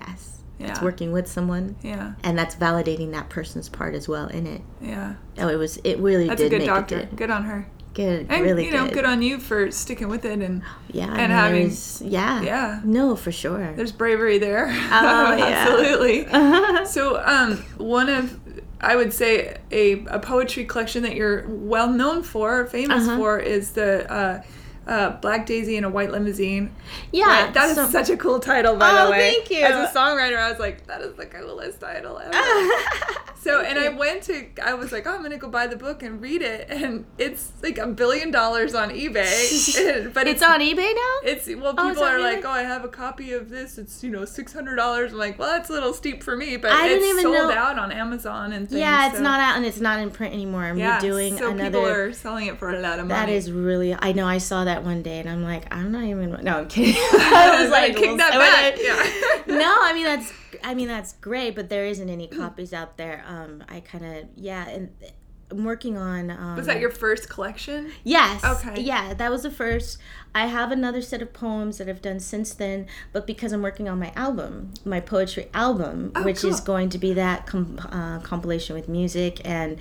[SPEAKER 2] yes.
[SPEAKER 1] Yeah.
[SPEAKER 2] It's working with someone,
[SPEAKER 1] Yeah.
[SPEAKER 2] and that's validating that person's part as well in it.
[SPEAKER 1] Yeah.
[SPEAKER 2] Oh, it was. It really
[SPEAKER 1] That's
[SPEAKER 2] did
[SPEAKER 1] a good
[SPEAKER 2] make
[SPEAKER 1] doctor.
[SPEAKER 2] Good
[SPEAKER 1] on her.
[SPEAKER 2] Good,
[SPEAKER 1] And
[SPEAKER 2] really
[SPEAKER 1] you know,
[SPEAKER 2] good.
[SPEAKER 1] good on you for sticking with it and
[SPEAKER 2] yeah,
[SPEAKER 1] and having-
[SPEAKER 2] yeah,
[SPEAKER 1] yeah.
[SPEAKER 2] No, for sure.
[SPEAKER 1] there's bravery there.
[SPEAKER 2] Oh, yeah.
[SPEAKER 1] Absolutely. so um one of I would say a, a poetry collection that you're well known for, famous
[SPEAKER 2] Uh-huh.
[SPEAKER 1] for, is the uh, uh, Black Daisy in a White Limousine.
[SPEAKER 2] yeah,
[SPEAKER 1] that is
[SPEAKER 2] so-
[SPEAKER 1] such a cool title, by
[SPEAKER 2] Oh,
[SPEAKER 1] the way.
[SPEAKER 2] thank you.
[SPEAKER 1] As a songwriter, I was like, that is the coolest title ever. So and I went to I was like, oh, I'm gonna go buy the book and read it, and it's like a billion dollars on eBay. but
[SPEAKER 2] it's on eBay now.
[SPEAKER 1] It's well,
[SPEAKER 2] Oh,
[SPEAKER 1] people
[SPEAKER 2] that
[SPEAKER 1] are like, oh, I have a copy of this. It's you know six hundred dollars. I'm like, well, that's a little steep for me, but
[SPEAKER 2] I
[SPEAKER 1] it's sold
[SPEAKER 2] know-
[SPEAKER 1] out on Amazon and things.
[SPEAKER 2] yeah, it's
[SPEAKER 1] so-
[SPEAKER 2] not out and it's not in print anymore. I'm
[SPEAKER 1] Yeah,
[SPEAKER 2] doing
[SPEAKER 1] so
[SPEAKER 2] another.
[SPEAKER 1] people are selling it for a lot of money.
[SPEAKER 2] That is really. I know. I saw that one day, and I'm like, I'm not even. No, I'm kidding. I was like,
[SPEAKER 1] kick that back.
[SPEAKER 2] I-
[SPEAKER 1] Yeah.
[SPEAKER 2] no, I mean that's. I mean that's great, but there isn't any copies out there. Um, I kind of yeah, and I'm working on. Um,
[SPEAKER 1] Was that your first collection?
[SPEAKER 2] Yes.
[SPEAKER 1] Okay.
[SPEAKER 2] Yeah, that was the first. I have another set of poems that I've done since then, but because I'm working on my album, my poetry album,
[SPEAKER 1] Oh,
[SPEAKER 2] which is going to be that com- uh, compilation with music, and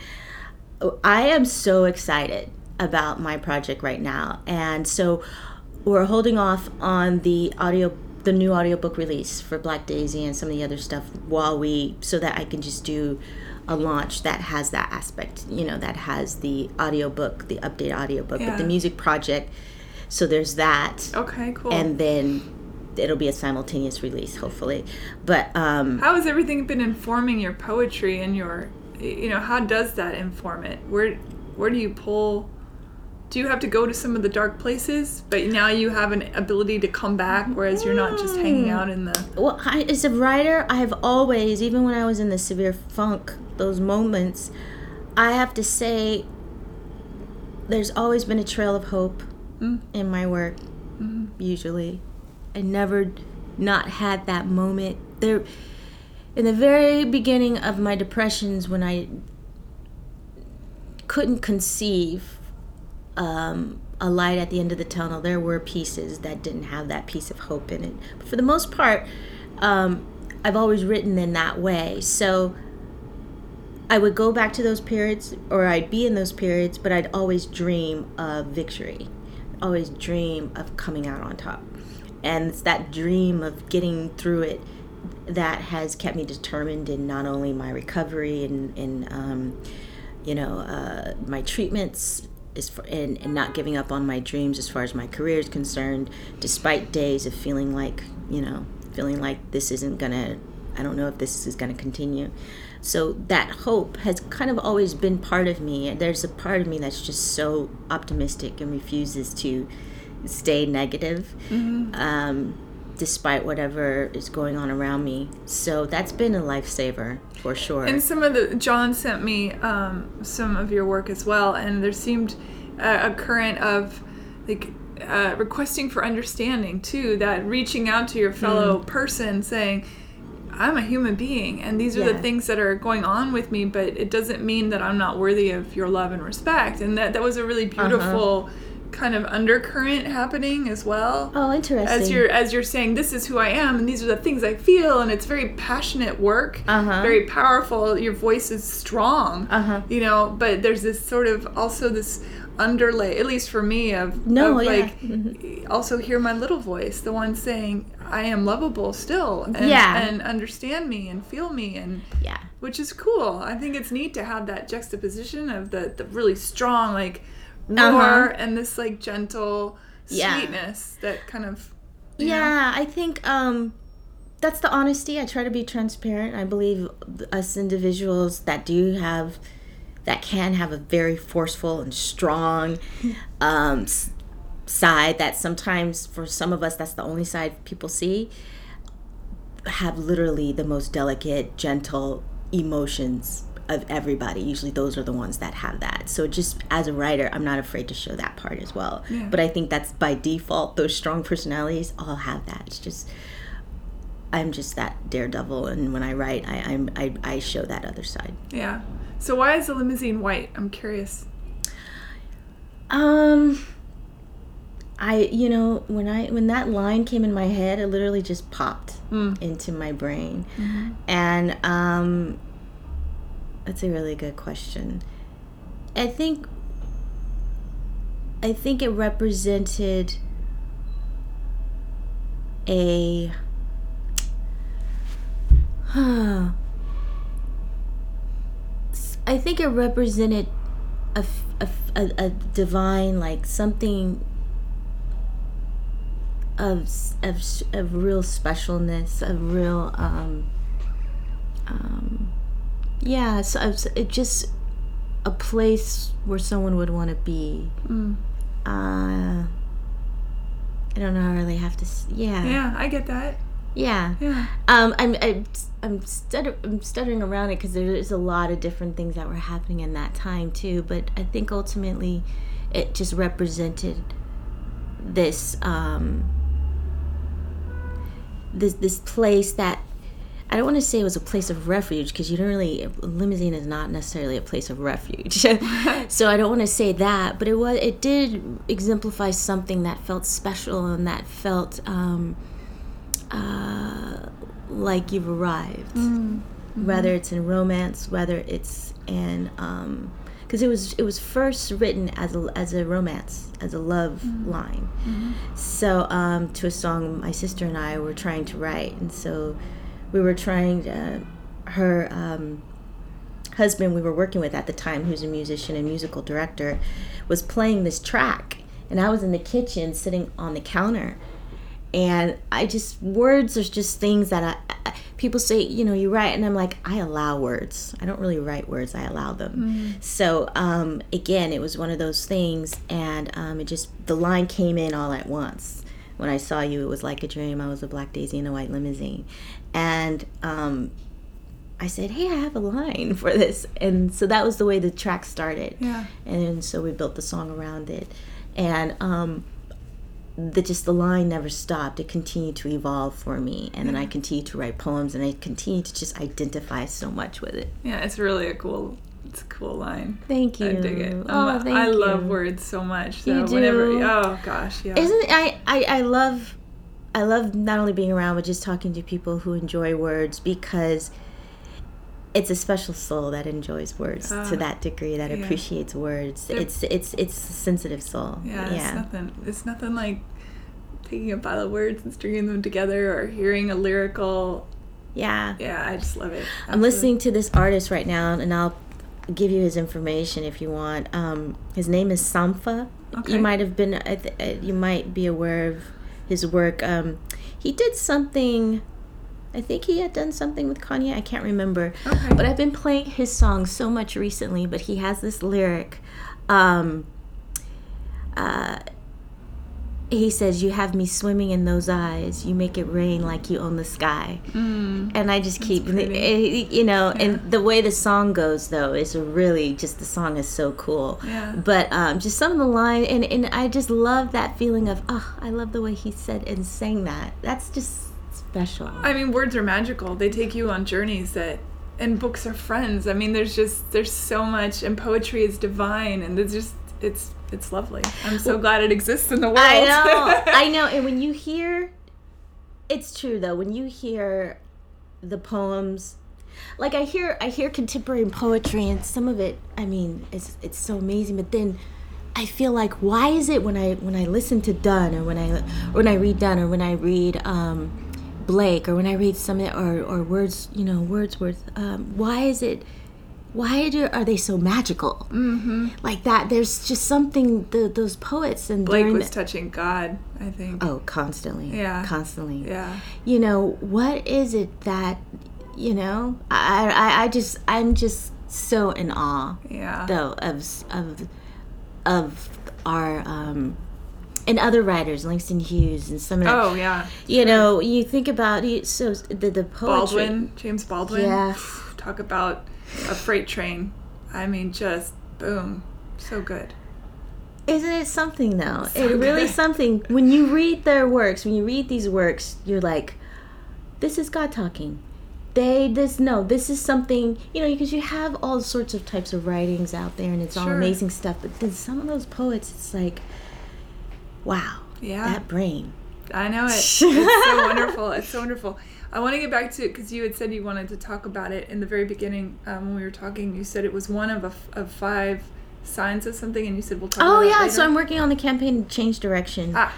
[SPEAKER 2] I am so excited about my project right now, and so we're holding off on the audio the new audiobook release for Black Daisy and some of the other stuff while we so that I can just do a launch that has that aspect, you know, that has the audiobook, the update audiobook, but the music project. So there's that.
[SPEAKER 1] Okay, cool.
[SPEAKER 2] And then it'll be a simultaneous release hopefully. But um
[SPEAKER 1] how has everything been informing your poetry and your, you know, how does that inform it? Where where do you pull? Do you have to go to some of the dark places, but now you have an ability to come back, whereas you're not just hanging out in the.
[SPEAKER 2] well, I, as a writer, I have always, even when I was in the severe funk, those moments, I have to say, there's always been a trail of hope mm. in my work. Mm-hmm. Usually, I never not had that moment. There, in the very beginning of my depressions, when I couldn't conceive um, a light at the end of the tunnel. There were pieces that didn't have that piece of hope in it. But for the most part, um, I've always written in that way. So I would go back to those periods, or I'd be in those periods, but I'd always dream of victory, always dream of coming out on top. And it's that dream of getting through it that has kept me determined in not only my recovery and, and um, you know, uh, my treatments for, and, and not giving up on my dreams as far as my career is concerned, despite days of feeling like, you know, feeling like this isn't gonna, I don't know if this is gonna continue. So that hope has kind of always been part of me. There's a part of me that's just so optimistic and refuses to stay negative. Um, despite whatever is going on around me. So that's been a lifesaver for sure.
[SPEAKER 1] And some of the John sent me um, some of your work as well, and there seemed a, a current of like uh, requesting for understanding too. That reaching out to your fellow person, saying, "I'm a human being, and these are
[SPEAKER 2] Yeah.
[SPEAKER 1] the things that are going on with me, but it doesn't mean that I'm not worthy of your love and respect." And that that was a really beautiful. Kind of undercurrent happening as well
[SPEAKER 2] oh, interesting.
[SPEAKER 1] as you're as you're saying this is who i am and these are the things i feel and it's very passionate work
[SPEAKER 2] Uh-huh.
[SPEAKER 1] very powerful your voice is strong
[SPEAKER 2] Uh-huh.
[SPEAKER 1] you know but there's this sort of also this underlay at least for me of,
[SPEAKER 2] No,
[SPEAKER 1] of
[SPEAKER 2] yeah. Mm-hmm.
[SPEAKER 1] like also hear my little voice the one saying i am lovable still and,
[SPEAKER 2] Yeah.
[SPEAKER 1] and understand me and feel me and
[SPEAKER 2] yeah.
[SPEAKER 1] which is cool. I think it's neat to have that juxtaposition of the, the really strong like roar
[SPEAKER 2] Uh-huh.
[SPEAKER 1] and this like gentle
[SPEAKER 2] Yeah.
[SPEAKER 1] sweetness that kind of you know?
[SPEAKER 2] Yeah, I think um, that's the honesty. I try to be transparent. I believe us individuals that do have, that can have a very forceful and strong um, side that sometimes for some of us, that's the only side people see, have literally the most delicate, gentle emotions of everybody. Usually those are the ones that have that. So just as a writer, I'm not afraid to show that part as well.
[SPEAKER 1] Yeah.
[SPEAKER 2] But I think that's by default, those strong personalities all have that. It's just I'm just that daredevil and when I write I I'm, I, I show that other side.
[SPEAKER 1] yeah. So why is the limousine white? I'm curious.
[SPEAKER 2] Um I, you know, when I when that line came in my head, it literally just popped into my brain, and um, that's a really good question. I think I think it represented a huh. I think it represented a a a divine like something of of of real specialness, of real um um yeah, so it's it just a place where someone would want to be.
[SPEAKER 1] Mm.
[SPEAKER 2] Uh I don't know I really have to yeah.
[SPEAKER 1] Yeah, I get that.
[SPEAKER 2] Yeah.
[SPEAKER 1] Yeah.
[SPEAKER 2] Um, I'm I'm I'm, stutter, I'm stuttering around it because there's a lot of different things that were happening in that time too. But I think ultimately, it just represented this um, this this place that I don't want to say it was a place of refuge because you don't really limousine is not necessarily a place of refuge. so I don't want to say that, but it was it did exemplify something that felt special and that felt. Um, uh, like you've arrived. Whether it's in romance, whether it's in because it was it was first written as a as a romance, as a love line. So um, to a song my sister and I were trying to write, and so we were trying to, her. Um, husband we were working with at the time who's a musician and musical director was playing this track. And i was in the kitchen sitting on the counter. And I just words are just things that I, I people say you know you write and I'm like I allow words. I don't really write words I allow them. So um, again it was one of those things and um, it just the line came in all at once. When I saw you it was like a dream. I was a black daisy in a white limousine and um, I said hey I have a line for this and so that was the way the track started
[SPEAKER 1] Yeah.
[SPEAKER 2] and so we built the song around it and um, the just the line never stopped. It continued to evolve for me, and then I continued to write poems, and I continued to just identify so much with it.
[SPEAKER 1] Yeah, it's really a cool it's a cool line.
[SPEAKER 2] Thank you.
[SPEAKER 1] I dig it.
[SPEAKER 2] Oh, thank
[SPEAKER 1] I love
[SPEAKER 2] you.
[SPEAKER 1] words so much. So
[SPEAKER 2] You do?
[SPEAKER 1] whenever oh gosh, yeah.
[SPEAKER 2] Isn't it, I, I I love I love not only being around but just talking to people who enjoy words because it's a special soul that enjoys words
[SPEAKER 1] Ah,
[SPEAKER 2] to that degree that
[SPEAKER 1] yeah.
[SPEAKER 2] appreciates words.
[SPEAKER 1] They're-
[SPEAKER 2] It's it's it's a sensitive soul.
[SPEAKER 1] yeah, it's nothing it's nothing like taking a pile of words and stringing them together or hearing a lyrical
[SPEAKER 2] yeah.
[SPEAKER 1] yeah, I just love it.
[SPEAKER 2] I'm listening to this artist right now, and I'll give you his information if you want. Um, his name is Sampha.
[SPEAKER 1] Okay.
[SPEAKER 2] You might have been, uh, you might be aware of his work. Um, he did something. I think he had done something with Kanye. I can't remember.
[SPEAKER 1] Okay.
[SPEAKER 2] But I've been playing his song so much recently. But he has this lyric. Um, uh, he says, "You have me swimming in those eyes. You make it rain like you own the sky."
[SPEAKER 1] Mm.
[SPEAKER 2] and I just keep, eh, you know,
[SPEAKER 1] Yeah.
[SPEAKER 2] and the way the song goes though is really just the song is so cool.
[SPEAKER 1] Yeah.
[SPEAKER 2] But um, just some of the line, and and I just love that feeling of, oh, I love the way he said and sang that. That's just special.
[SPEAKER 1] I mean, words are magical. They take you on journeys that, and books are friends. I mean, there's just there's so much, and poetry is divine, and there's just it's it's lovely. I'm so glad it exists in the world.
[SPEAKER 2] I know, I know. And when you hear, it's true though. When you hear the poems, like I hear, I hear contemporary poetry, and some of it, I mean, it's it's so amazing. But then, I feel like, why is it when I when I listen to Donne, or when I when I read Donne, or when I read um, Blake, or when I read some of or or words, you know, Wordsworth, um, why is it? Why do, are they so magical? Mm-hmm. Like that, there's just something the, those poets and
[SPEAKER 1] Blake was
[SPEAKER 2] the-
[SPEAKER 1] touching God. I think.
[SPEAKER 2] Oh, constantly.
[SPEAKER 1] Yeah.
[SPEAKER 2] Constantly.
[SPEAKER 1] Yeah.
[SPEAKER 2] You know, what is it that, you know, I, I, I just, I'm just so in awe,
[SPEAKER 1] Yeah.
[SPEAKER 2] though, of, of, of our, um, and other writers, Langston Hughes and some of the,
[SPEAKER 1] Oh yeah.
[SPEAKER 2] you know, you think about it, so the, the poetry.
[SPEAKER 1] Baldwin, James Baldwin.
[SPEAKER 2] Yeah.
[SPEAKER 1] Talk about a freight train. I mean, just boom, so good.
[SPEAKER 2] Isn't it something though?
[SPEAKER 1] So
[SPEAKER 2] it really
[SPEAKER 1] good.
[SPEAKER 2] something. When you read their works, when you read these works, you're like, this is God talking. They this no, this is something you know because you have all sorts of types of writings out there and it's all
[SPEAKER 1] Sure.
[SPEAKER 2] amazing stuff. But then some of those poets, it's like, wow,
[SPEAKER 1] Yeah.
[SPEAKER 2] That brain.
[SPEAKER 1] I know it. It's so wonderful. It's so wonderful. I want to get back to it because you had said you wanted to talk about it in the very beginning um, when we were talking. You said it was one of a f of five signs of something, and you said we'll talk.
[SPEAKER 2] Oh yeah, so. I'm working on the campaign Change Direction.
[SPEAKER 1] ah.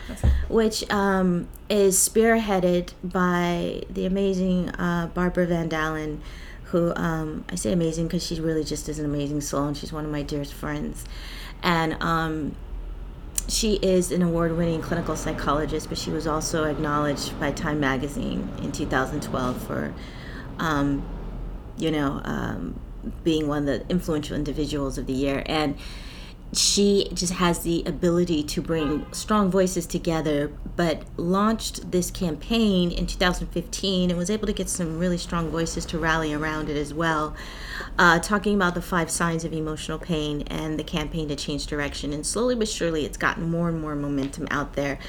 [SPEAKER 2] Which um, is spearheaded by the amazing uh, Barbara Van Dahlen, who um, I say amazing because she really just is an amazing soul, and she's one of my dearest friends. And um, she is an award-winning clinical psychologist, but she was also acknowledged by Time Magazine in 2012 for, um, you know, um, being one of the influential individuals of the year. And she just has the ability to bring strong voices together but launched this campaign in 2015 and was able to get some really strong voices to rally around it as well uh, talking about the five signs of emotional pain and the campaign to change direction. And slowly but surely it's gotten more and more momentum out there.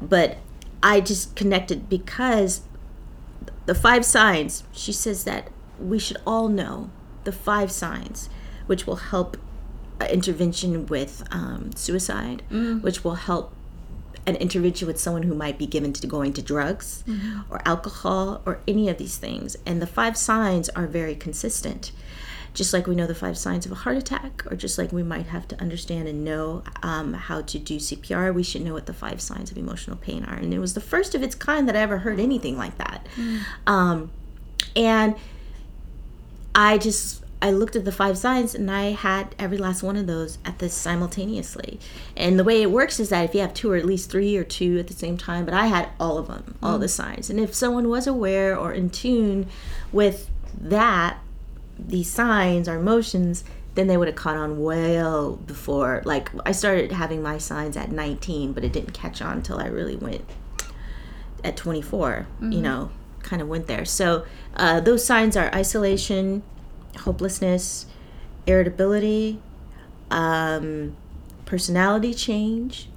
[SPEAKER 2] But i just connected because the five signs she says that we should all know the five signs which will help intervention with um, suicide which will help an intervention with someone who might be given to going to drugs or alcohol or any of these things. And the five signs are very consistent. Just like we know the five signs of a heart attack or just like we might have to understand and know um, how to do cpr we should know what the five signs of emotional pain are. And it was the first of its kind that i ever heard anything like that. Um, and I just I looked at the five signs and I had every last one of those at this simultaneously. And the way it works is that if you have two or at least three or two at the same time, but I had all of them, all the signs. And if someone was aware or in tune with that, these signs or emotions, then they would have caught on well before. Like I started having my signs at 19, but it didn't catch on until I really went at 24 you know kind of went there so uh, those signs are isolation hopelessness irritability um, personality change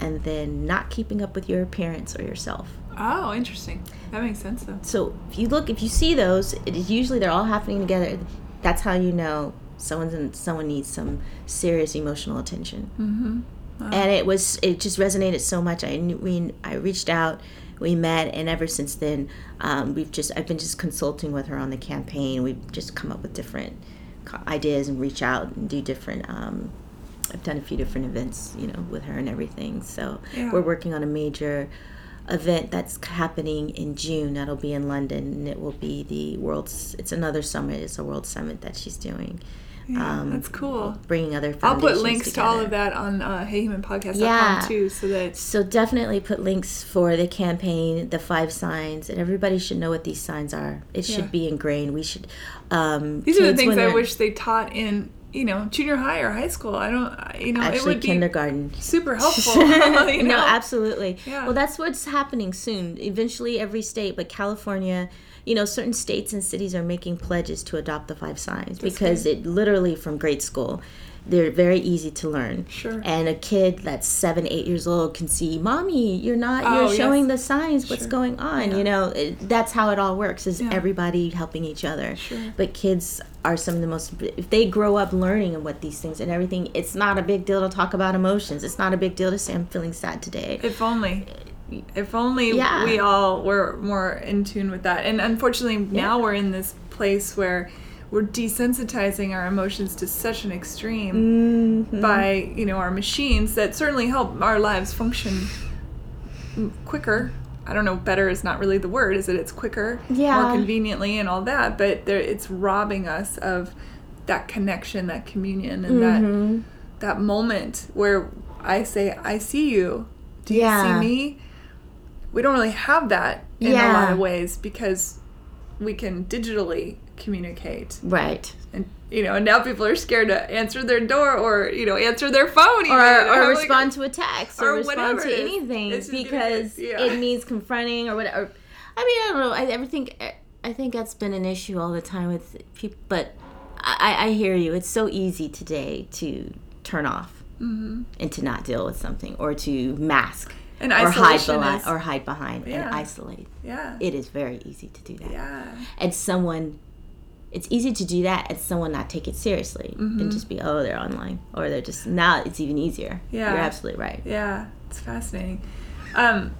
[SPEAKER 2] and then not keeping up with your appearance or yourself
[SPEAKER 1] Oh, interesting. That makes sense though.
[SPEAKER 2] so if you look if you see those it is usually they're all happening together that's how you know someone's in, someone needs some serious emotional attention
[SPEAKER 1] Mm-hmm.
[SPEAKER 2] and it was it just resonated so much i knew we i reached out we met and ever since then um, we've just i've been just consulting with her on the campaign. We've just come up with different ideas and reach out and do different um, i've done a few different events you know with her and everything. So
[SPEAKER 1] Yeah.
[SPEAKER 2] we're working on a major event that's happening in june that'll be in london and it will be the world's it's another summit. It's a world summit that she's doing
[SPEAKER 1] Yeah,
[SPEAKER 2] um,
[SPEAKER 1] that's cool.
[SPEAKER 2] bringing other
[SPEAKER 1] I'll put links to all of that on uh, HeyHumanPodcast.com
[SPEAKER 2] Yeah.
[SPEAKER 1] too, so that
[SPEAKER 2] So definitely put links for the campaign, the five signs, and everybody should know what these signs are. It
[SPEAKER 1] Yeah.
[SPEAKER 2] should be ingrained. We should. Um,
[SPEAKER 1] these are the things I wish they taught in you know junior high or high school. I don't, you know, it
[SPEAKER 2] Actually,
[SPEAKER 1] would be
[SPEAKER 2] kindergarten.
[SPEAKER 1] super helpful. you know?
[SPEAKER 2] no, absolutely.
[SPEAKER 1] Yeah.
[SPEAKER 2] Well, that's what's happening soon. Eventually, every state, but California, you know, certain states and cities are making pledges to adopt the five signs because it literally from grade school. They're very easy to learn.
[SPEAKER 1] Sure.
[SPEAKER 2] And a kid that's seven, eight years old can see, "Mommy, you're not.
[SPEAKER 1] Oh,
[SPEAKER 2] you're
[SPEAKER 1] yes.
[SPEAKER 2] showing the signs. What's
[SPEAKER 1] Sure.
[SPEAKER 2] going on?
[SPEAKER 1] Yeah.
[SPEAKER 2] You know, it, that's how it all works. Is
[SPEAKER 1] Yeah.
[SPEAKER 2] everybody helping each other?
[SPEAKER 1] Sure.
[SPEAKER 2] But kids are some of the most. If they grow up learning and what these things and everything, it's not a big deal to talk about emotions. It's not a big deal to say I'm feeling sad today.
[SPEAKER 1] If only. If only
[SPEAKER 2] Yeah.
[SPEAKER 1] we all were more in tune with that. And unfortunately, now we're in this place where we're desensitizing our emotions to such an extreme
[SPEAKER 2] Mm-hmm.
[SPEAKER 1] by, you know, our machines that certainly help our lives function quicker. I don't know, better is not really the word, is it? It's quicker,
[SPEAKER 2] Yeah.
[SPEAKER 1] more conveniently, and all that. But there, it's robbing us of that connection, that communion, and
[SPEAKER 2] Mm-hmm.
[SPEAKER 1] that that moment where I say, "I see you." Do you
[SPEAKER 2] Yeah.
[SPEAKER 1] see me? We don't really have that in a lot of ways because we can digitally communicate,
[SPEAKER 2] Right.
[SPEAKER 1] and you know, and now people are scared to answer their door or you know answer their phone, even.
[SPEAKER 2] Or, or
[SPEAKER 1] like-
[SPEAKER 2] respond to a text or,
[SPEAKER 1] or
[SPEAKER 2] respond to anything
[SPEAKER 1] It's
[SPEAKER 2] because
[SPEAKER 1] yeah.
[SPEAKER 2] it means confronting or whatever. I mean, I don't know. I, I think I think that's been an issue all the time with people. But I, I hear you. It's so easy today to turn off
[SPEAKER 1] Mm-hmm.
[SPEAKER 2] and to not deal with something or to mask
[SPEAKER 1] And
[SPEAKER 2] or hide behind
[SPEAKER 1] is-
[SPEAKER 2] or hide behind
[SPEAKER 1] Yeah.
[SPEAKER 2] and isolate.
[SPEAKER 1] Yeah.
[SPEAKER 2] It is very easy to do that.
[SPEAKER 1] yeah.
[SPEAKER 2] And someone, it's easy to do that and someone not take it seriously
[SPEAKER 1] Mm-hmm.
[SPEAKER 2] and just be, oh, they're online or they're just now. It's even easier.
[SPEAKER 1] Yeah.
[SPEAKER 2] you're absolutely right.
[SPEAKER 1] Yeah. It's fascinating. Um,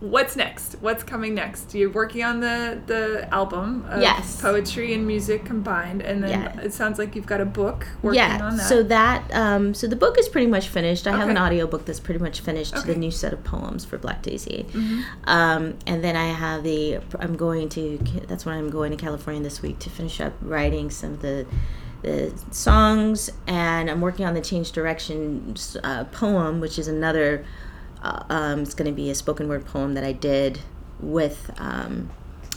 [SPEAKER 1] what's next? What's coming next? You're working on the the album of
[SPEAKER 2] Yes.
[SPEAKER 1] poetry and music combined, and then
[SPEAKER 2] Yeah.
[SPEAKER 1] it sounds like you've got a book working
[SPEAKER 2] yeah
[SPEAKER 1] on that.
[SPEAKER 2] so that um, so the book is pretty much finished i have an
[SPEAKER 1] Okay.
[SPEAKER 2] audiobook that's pretty much finished
[SPEAKER 1] Okay.
[SPEAKER 2] the new set of poems for black daisy
[SPEAKER 1] Mhm.
[SPEAKER 2] um, and then i have the i'm going to that's when i'm going to california this week to finish up writing some of the the songs and i'm working on the change direction uh, poem which is another uh, um, it's going to be a spoken word poem that i did with um,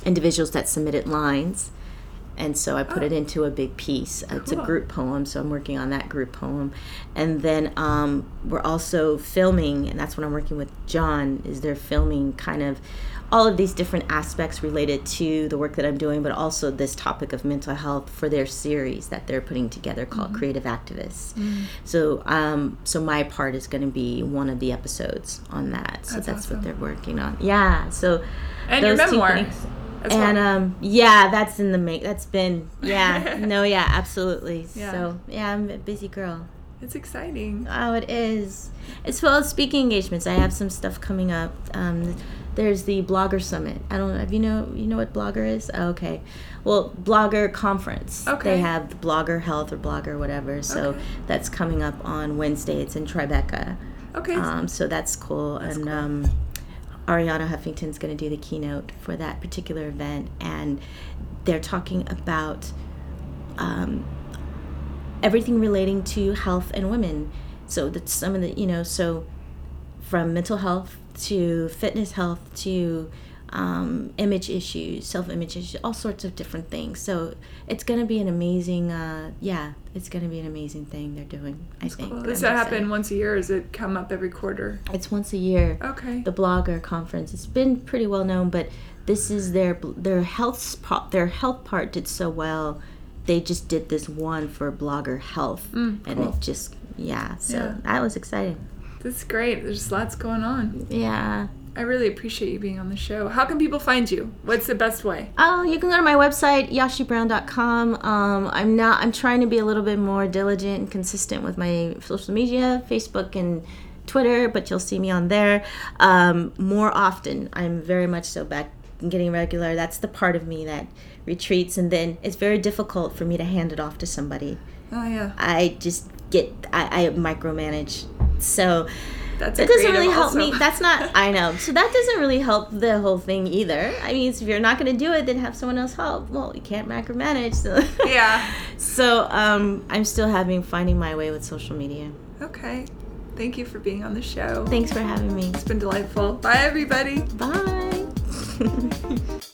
[SPEAKER 2] individuals that submitted lines and so I put
[SPEAKER 1] Oh.
[SPEAKER 2] it into a big piece. It's a group poem, so I'm working on that group poem, and then um, we're also filming, and that's what I'm working with John. Is they're filming kind of all of these different aspects related to the work that I'm doing, but also this topic of mental health for their series that they're putting together called
[SPEAKER 1] Mm-hmm.
[SPEAKER 2] Creative Activists. So, um, so my part is going to be one of the episodes on that. So
[SPEAKER 1] That's
[SPEAKER 2] that's,
[SPEAKER 1] awesome.
[SPEAKER 2] what they're working on. Yeah. So
[SPEAKER 1] and your memoir.
[SPEAKER 2] things. And
[SPEAKER 1] well.
[SPEAKER 2] um, yeah, that's in the make. That's been yeah, no, yeah, absolutely.
[SPEAKER 1] Yeah.
[SPEAKER 2] So yeah, I'm a busy girl.
[SPEAKER 1] it's exciting.
[SPEAKER 2] Oh, it is. As well as speaking engagements, I have some stuff coming up. Um, there's the BlogHer Summit. I don't know. Have you know you know what BlogHer is? Oh, okay. Well, BlogHer Conference.
[SPEAKER 1] Okay.
[SPEAKER 2] They have the BlogHer Health or BlogHer whatever. So
[SPEAKER 1] Okay.
[SPEAKER 2] that's coming up on Wednesday. It's in Tribeca.
[SPEAKER 1] Okay.
[SPEAKER 2] Um, so that's cool. and
[SPEAKER 1] cool.
[SPEAKER 2] Um, Arianna Huffington's going to do the keynote for that particular event, and they're talking about um, everything relating to health and women. So that's some of the you know so from mental health to fitness health to um, image issues, self-image issues, all sorts of different things. So it's going to be an amazing, uh, yeah, it's going to be an amazing thing they're doing. I think.
[SPEAKER 1] Well, does that happen
[SPEAKER 2] excited.
[SPEAKER 1] once a year? Or does it come up every quarter?
[SPEAKER 2] It's once a year.
[SPEAKER 1] Okay.
[SPEAKER 2] The BlogHer conference. It's been pretty well known, but this is their their health. Their health part did so well. They just did this one for BlogHer Health,
[SPEAKER 1] Mm,
[SPEAKER 2] and
[SPEAKER 1] cool.
[SPEAKER 2] it just yeah. So
[SPEAKER 1] Yeah.
[SPEAKER 2] that was exciting.
[SPEAKER 1] That's great. There's lots going on.
[SPEAKER 2] Yeah.
[SPEAKER 1] I really appreciate you being on the show. How can people find you? What's the best way?
[SPEAKER 2] Oh, you can go to my website, yashibrown.com. Um, I'm not. I'm trying to be a little bit more diligent and consistent with my social media, Facebook and Twitter, but you'll see me on there um, more often. I'm very much so back and getting regular. That's the part of me that retreats, and then it's very difficult for me to hand it off to somebody.
[SPEAKER 1] Oh yeah,
[SPEAKER 2] I just get. I, I micromanage. So
[SPEAKER 1] that's
[SPEAKER 2] that doesn't really help
[SPEAKER 1] also.
[SPEAKER 2] me. That's not. I know. So that doesn't really help the whole thing either. I mean, if you're not going to do it, then have someone else help. Well, you can't micromanage. So
[SPEAKER 1] yeah.
[SPEAKER 2] So um, I'm still having finding my way with social media.
[SPEAKER 1] Okay. Thank you for being on the show.
[SPEAKER 2] Thanks for having me.
[SPEAKER 1] It's been delightful. Bye everybody.
[SPEAKER 2] Bye.